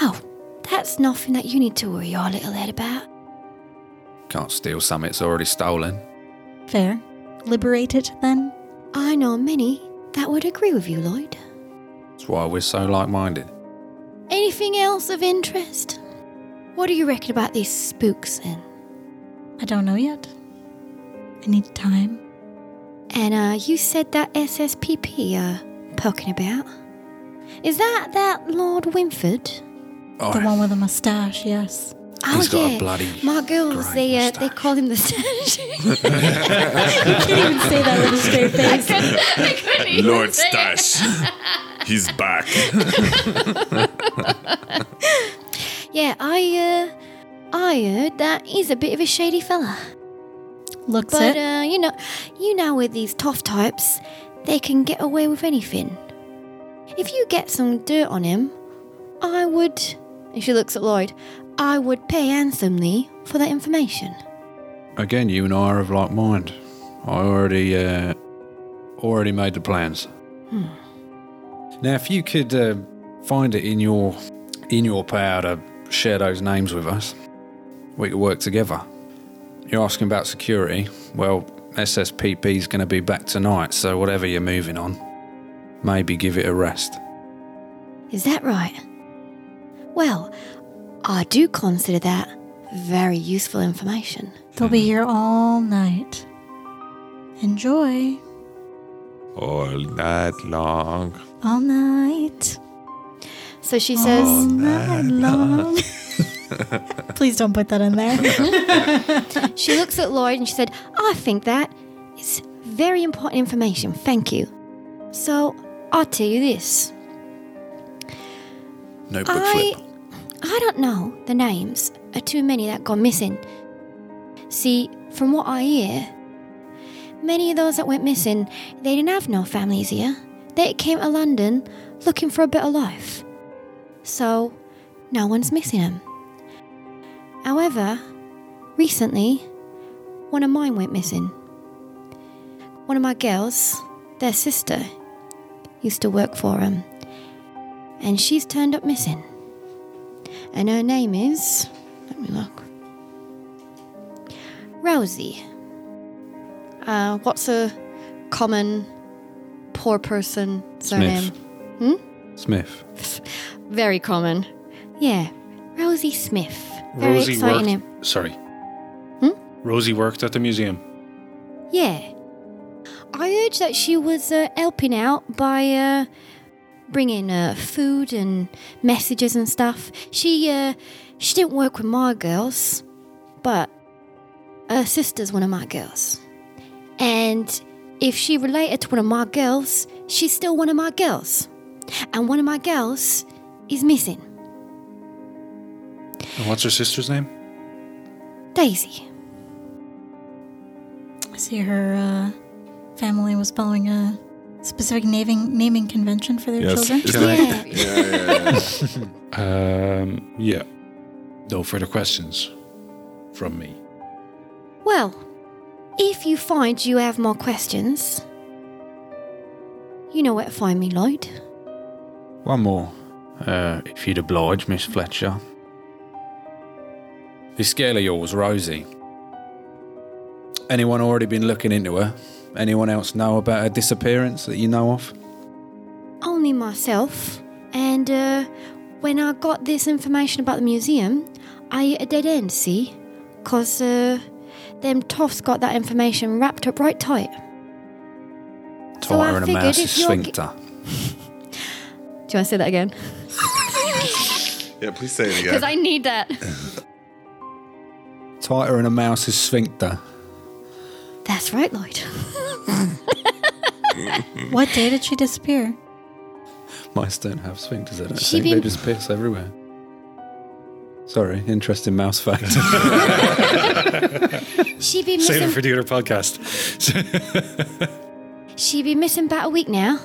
Oh, that's nothing that you need to worry your little head about.
Can't steal something that's already stolen.
Fair. Liberate it then.
I know many that would agree with you, Lloyd.
That's why we're so like-minded.
Anything else of interest? what do you reckon about these spooks then?
I don't know yet. I need time.
And uh, you said that SSPP uh, poking about. Is that that Lord Winford?
The one with the mustache, yes.
Oh
He's got a
yeah,
bloody
my girls.
great
They uh, they
moustache.
call him the Stash.
Can't even say that with a straight face.
Lord Stash. He's back.
yeah, I uh, I heard that he's a bit of a shady fella.
Looks
But
it.
uh, you know, you know, with these tough types, they can get away with anything. If you get some dirt on him, I would. And she looks at Lloyd. I would pay handsomely for that information.
Again, you and I are of like mind. I already, uh, already made the plans.
Now, if you could uh, find it in your in your power to share those names with us, we could work together. You're asking about security. Well, SSPP is going to be back tonight, so whatever you're moving on, maybe give it a rest.
Is that right? Well, I do consider that very useful information.
They'll be here all night. Enjoy.
All night long.
All night.
So she says,
All night long. Please don't put that in there.
she looks at Lloyd and she said, I think that is very important information. Thank you. So I'll tell you this.
Notebook
I
flip.
I don't know the names of too many that gone missing. See, from what I hear, many of those that went missing, they didn't have no families here. They came to London looking for a better life. So, no one's missing them. However, recently, one of mine went missing. One of my girls, their sister, used to work for them and she's turned up missing. And her name is. Let me look. Rosie. Uh, what's a common poor person surname? Hmm?
Smith.
Very common. Yeah, Rosie Smith. Very
Rosie
exciting
worked. Sorry. Rosie worked at the museum.
Yeah. I heard that she was uh, helping out by uh, bringing uh, food and messages and stuff. She uh, she didn't work with my girls, but her sister's one of my girls. And if she related to one of my girls, she's still one of my girls. And one of my girls is missing.
And what's her sister's name?
Daisy.
I see her uh, family was following a specific naming naming convention for their
Yes.
children.
Is
Can I-
Yeah.
Yeah, yeah, yeah.
Um, yeah. No further questions from me.
Well, if you find you have more questions, you know where to find me, Lloyd.
One more, uh, if you'd oblige, Miss Fletcher. This girl of yours, Rosie. Anyone already been looking into her? Anyone else know about her disappearance that you know of?
Only myself. And uh, when I got this information about the museum, I hit a dead end, see? Because uh, them toffs got that information wrapped up right tight. So I
Tighter a
figured
mouse's
if g-
sphincter.
Do you want to say that again?
Yeah, please say it again.
Because
again.
I need that.
Tighter than a mouse's sphincter.
That's right, Lloyd.
What day did she disappear?
Mice don't have sphincters, I don't
She
think. They
been-
just piss everywhere. Sorry, interesting mouse fact.
She be
Save it
missing.
for the other podcast.
She be missing about a week now.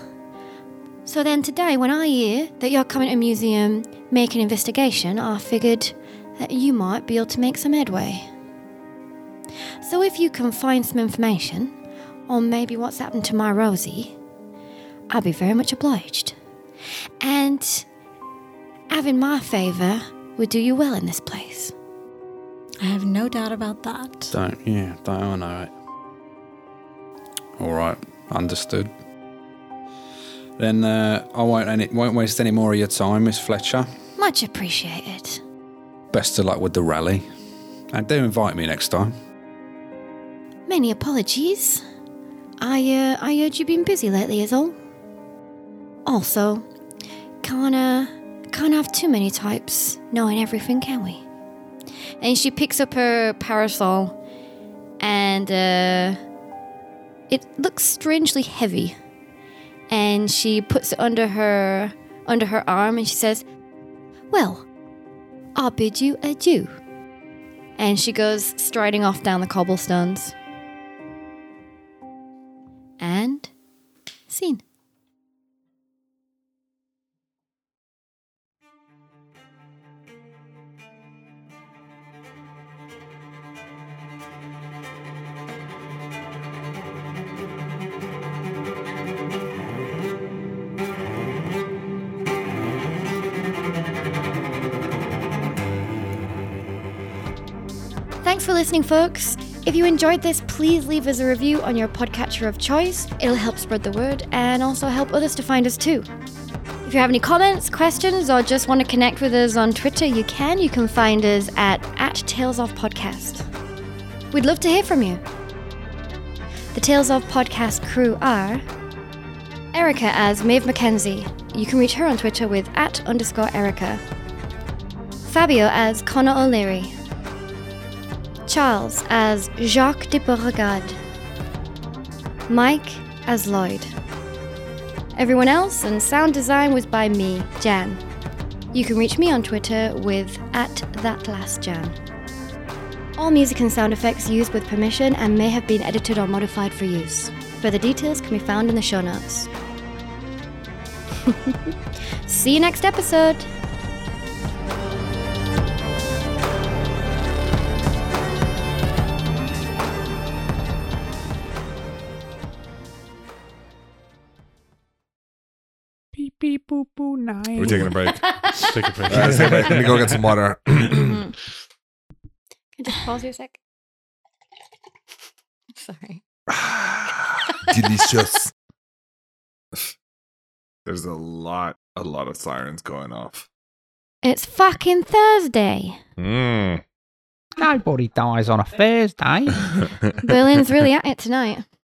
So then today, when I hear that you're coming to a museum, make an investigation, I figured that you might be able to make some headway. So if you can find some information on maybe what's happened to my Rosie, I'd be very much obliged. And having my favour would do you well in this place.
I have no doubt about that.
don't, yeah, don't I know it. All right, understood. Then uh, I won't any, won't waste any more of your time, Miss Fletcher.
Much appreciated.
Best of luck with the rally. And do invite me next time.
Many apologies. I uh, I heard you've been busy lately, is all. Also, can't uh, can't have too many types knowing everything, can we? And she picks up her parasol, and uh, it looks strangely heavy. And she puts it under her under her arm, and she says, "Well, I'll bid you adieu." And she goes striding off down the cobblestones. And scene. For listening, folks. If you enjoyed this, please leave us a review on your podcatcher of choice. It'll help spread the word and also help others to find us too. If you have any comments, questions, or just want to connect with us on Twitter, you can. You can find us at, at Tales of Podcast. We'd love to hear from you. The Tales of Podcast crew are Erica as Maeve McKenzie. You can reach her on Twitter with at underscore Erica. Fabio as Connor O'Leary. Charles as Jacques de Beauregard. Mike as Lloyd. Everyone else and sound design was by me, Jan. You can reach me on Twitter with at thatlastjan. All music and sound effects used with permission and may have been edited or modified for use. Further details can be found in the show notes. See you next episode!
Boo nine.
We're taking a break.
Take a break.
Uh, let's take a break. Let me go get some water.
Can I just pause here a sec? Sorry.
Delicious. There's a lot, a lot of sirens going off.
It's fucking Thursday.
Mm.
Nobody dies on a Thursday.
Berlin's really at it tonight.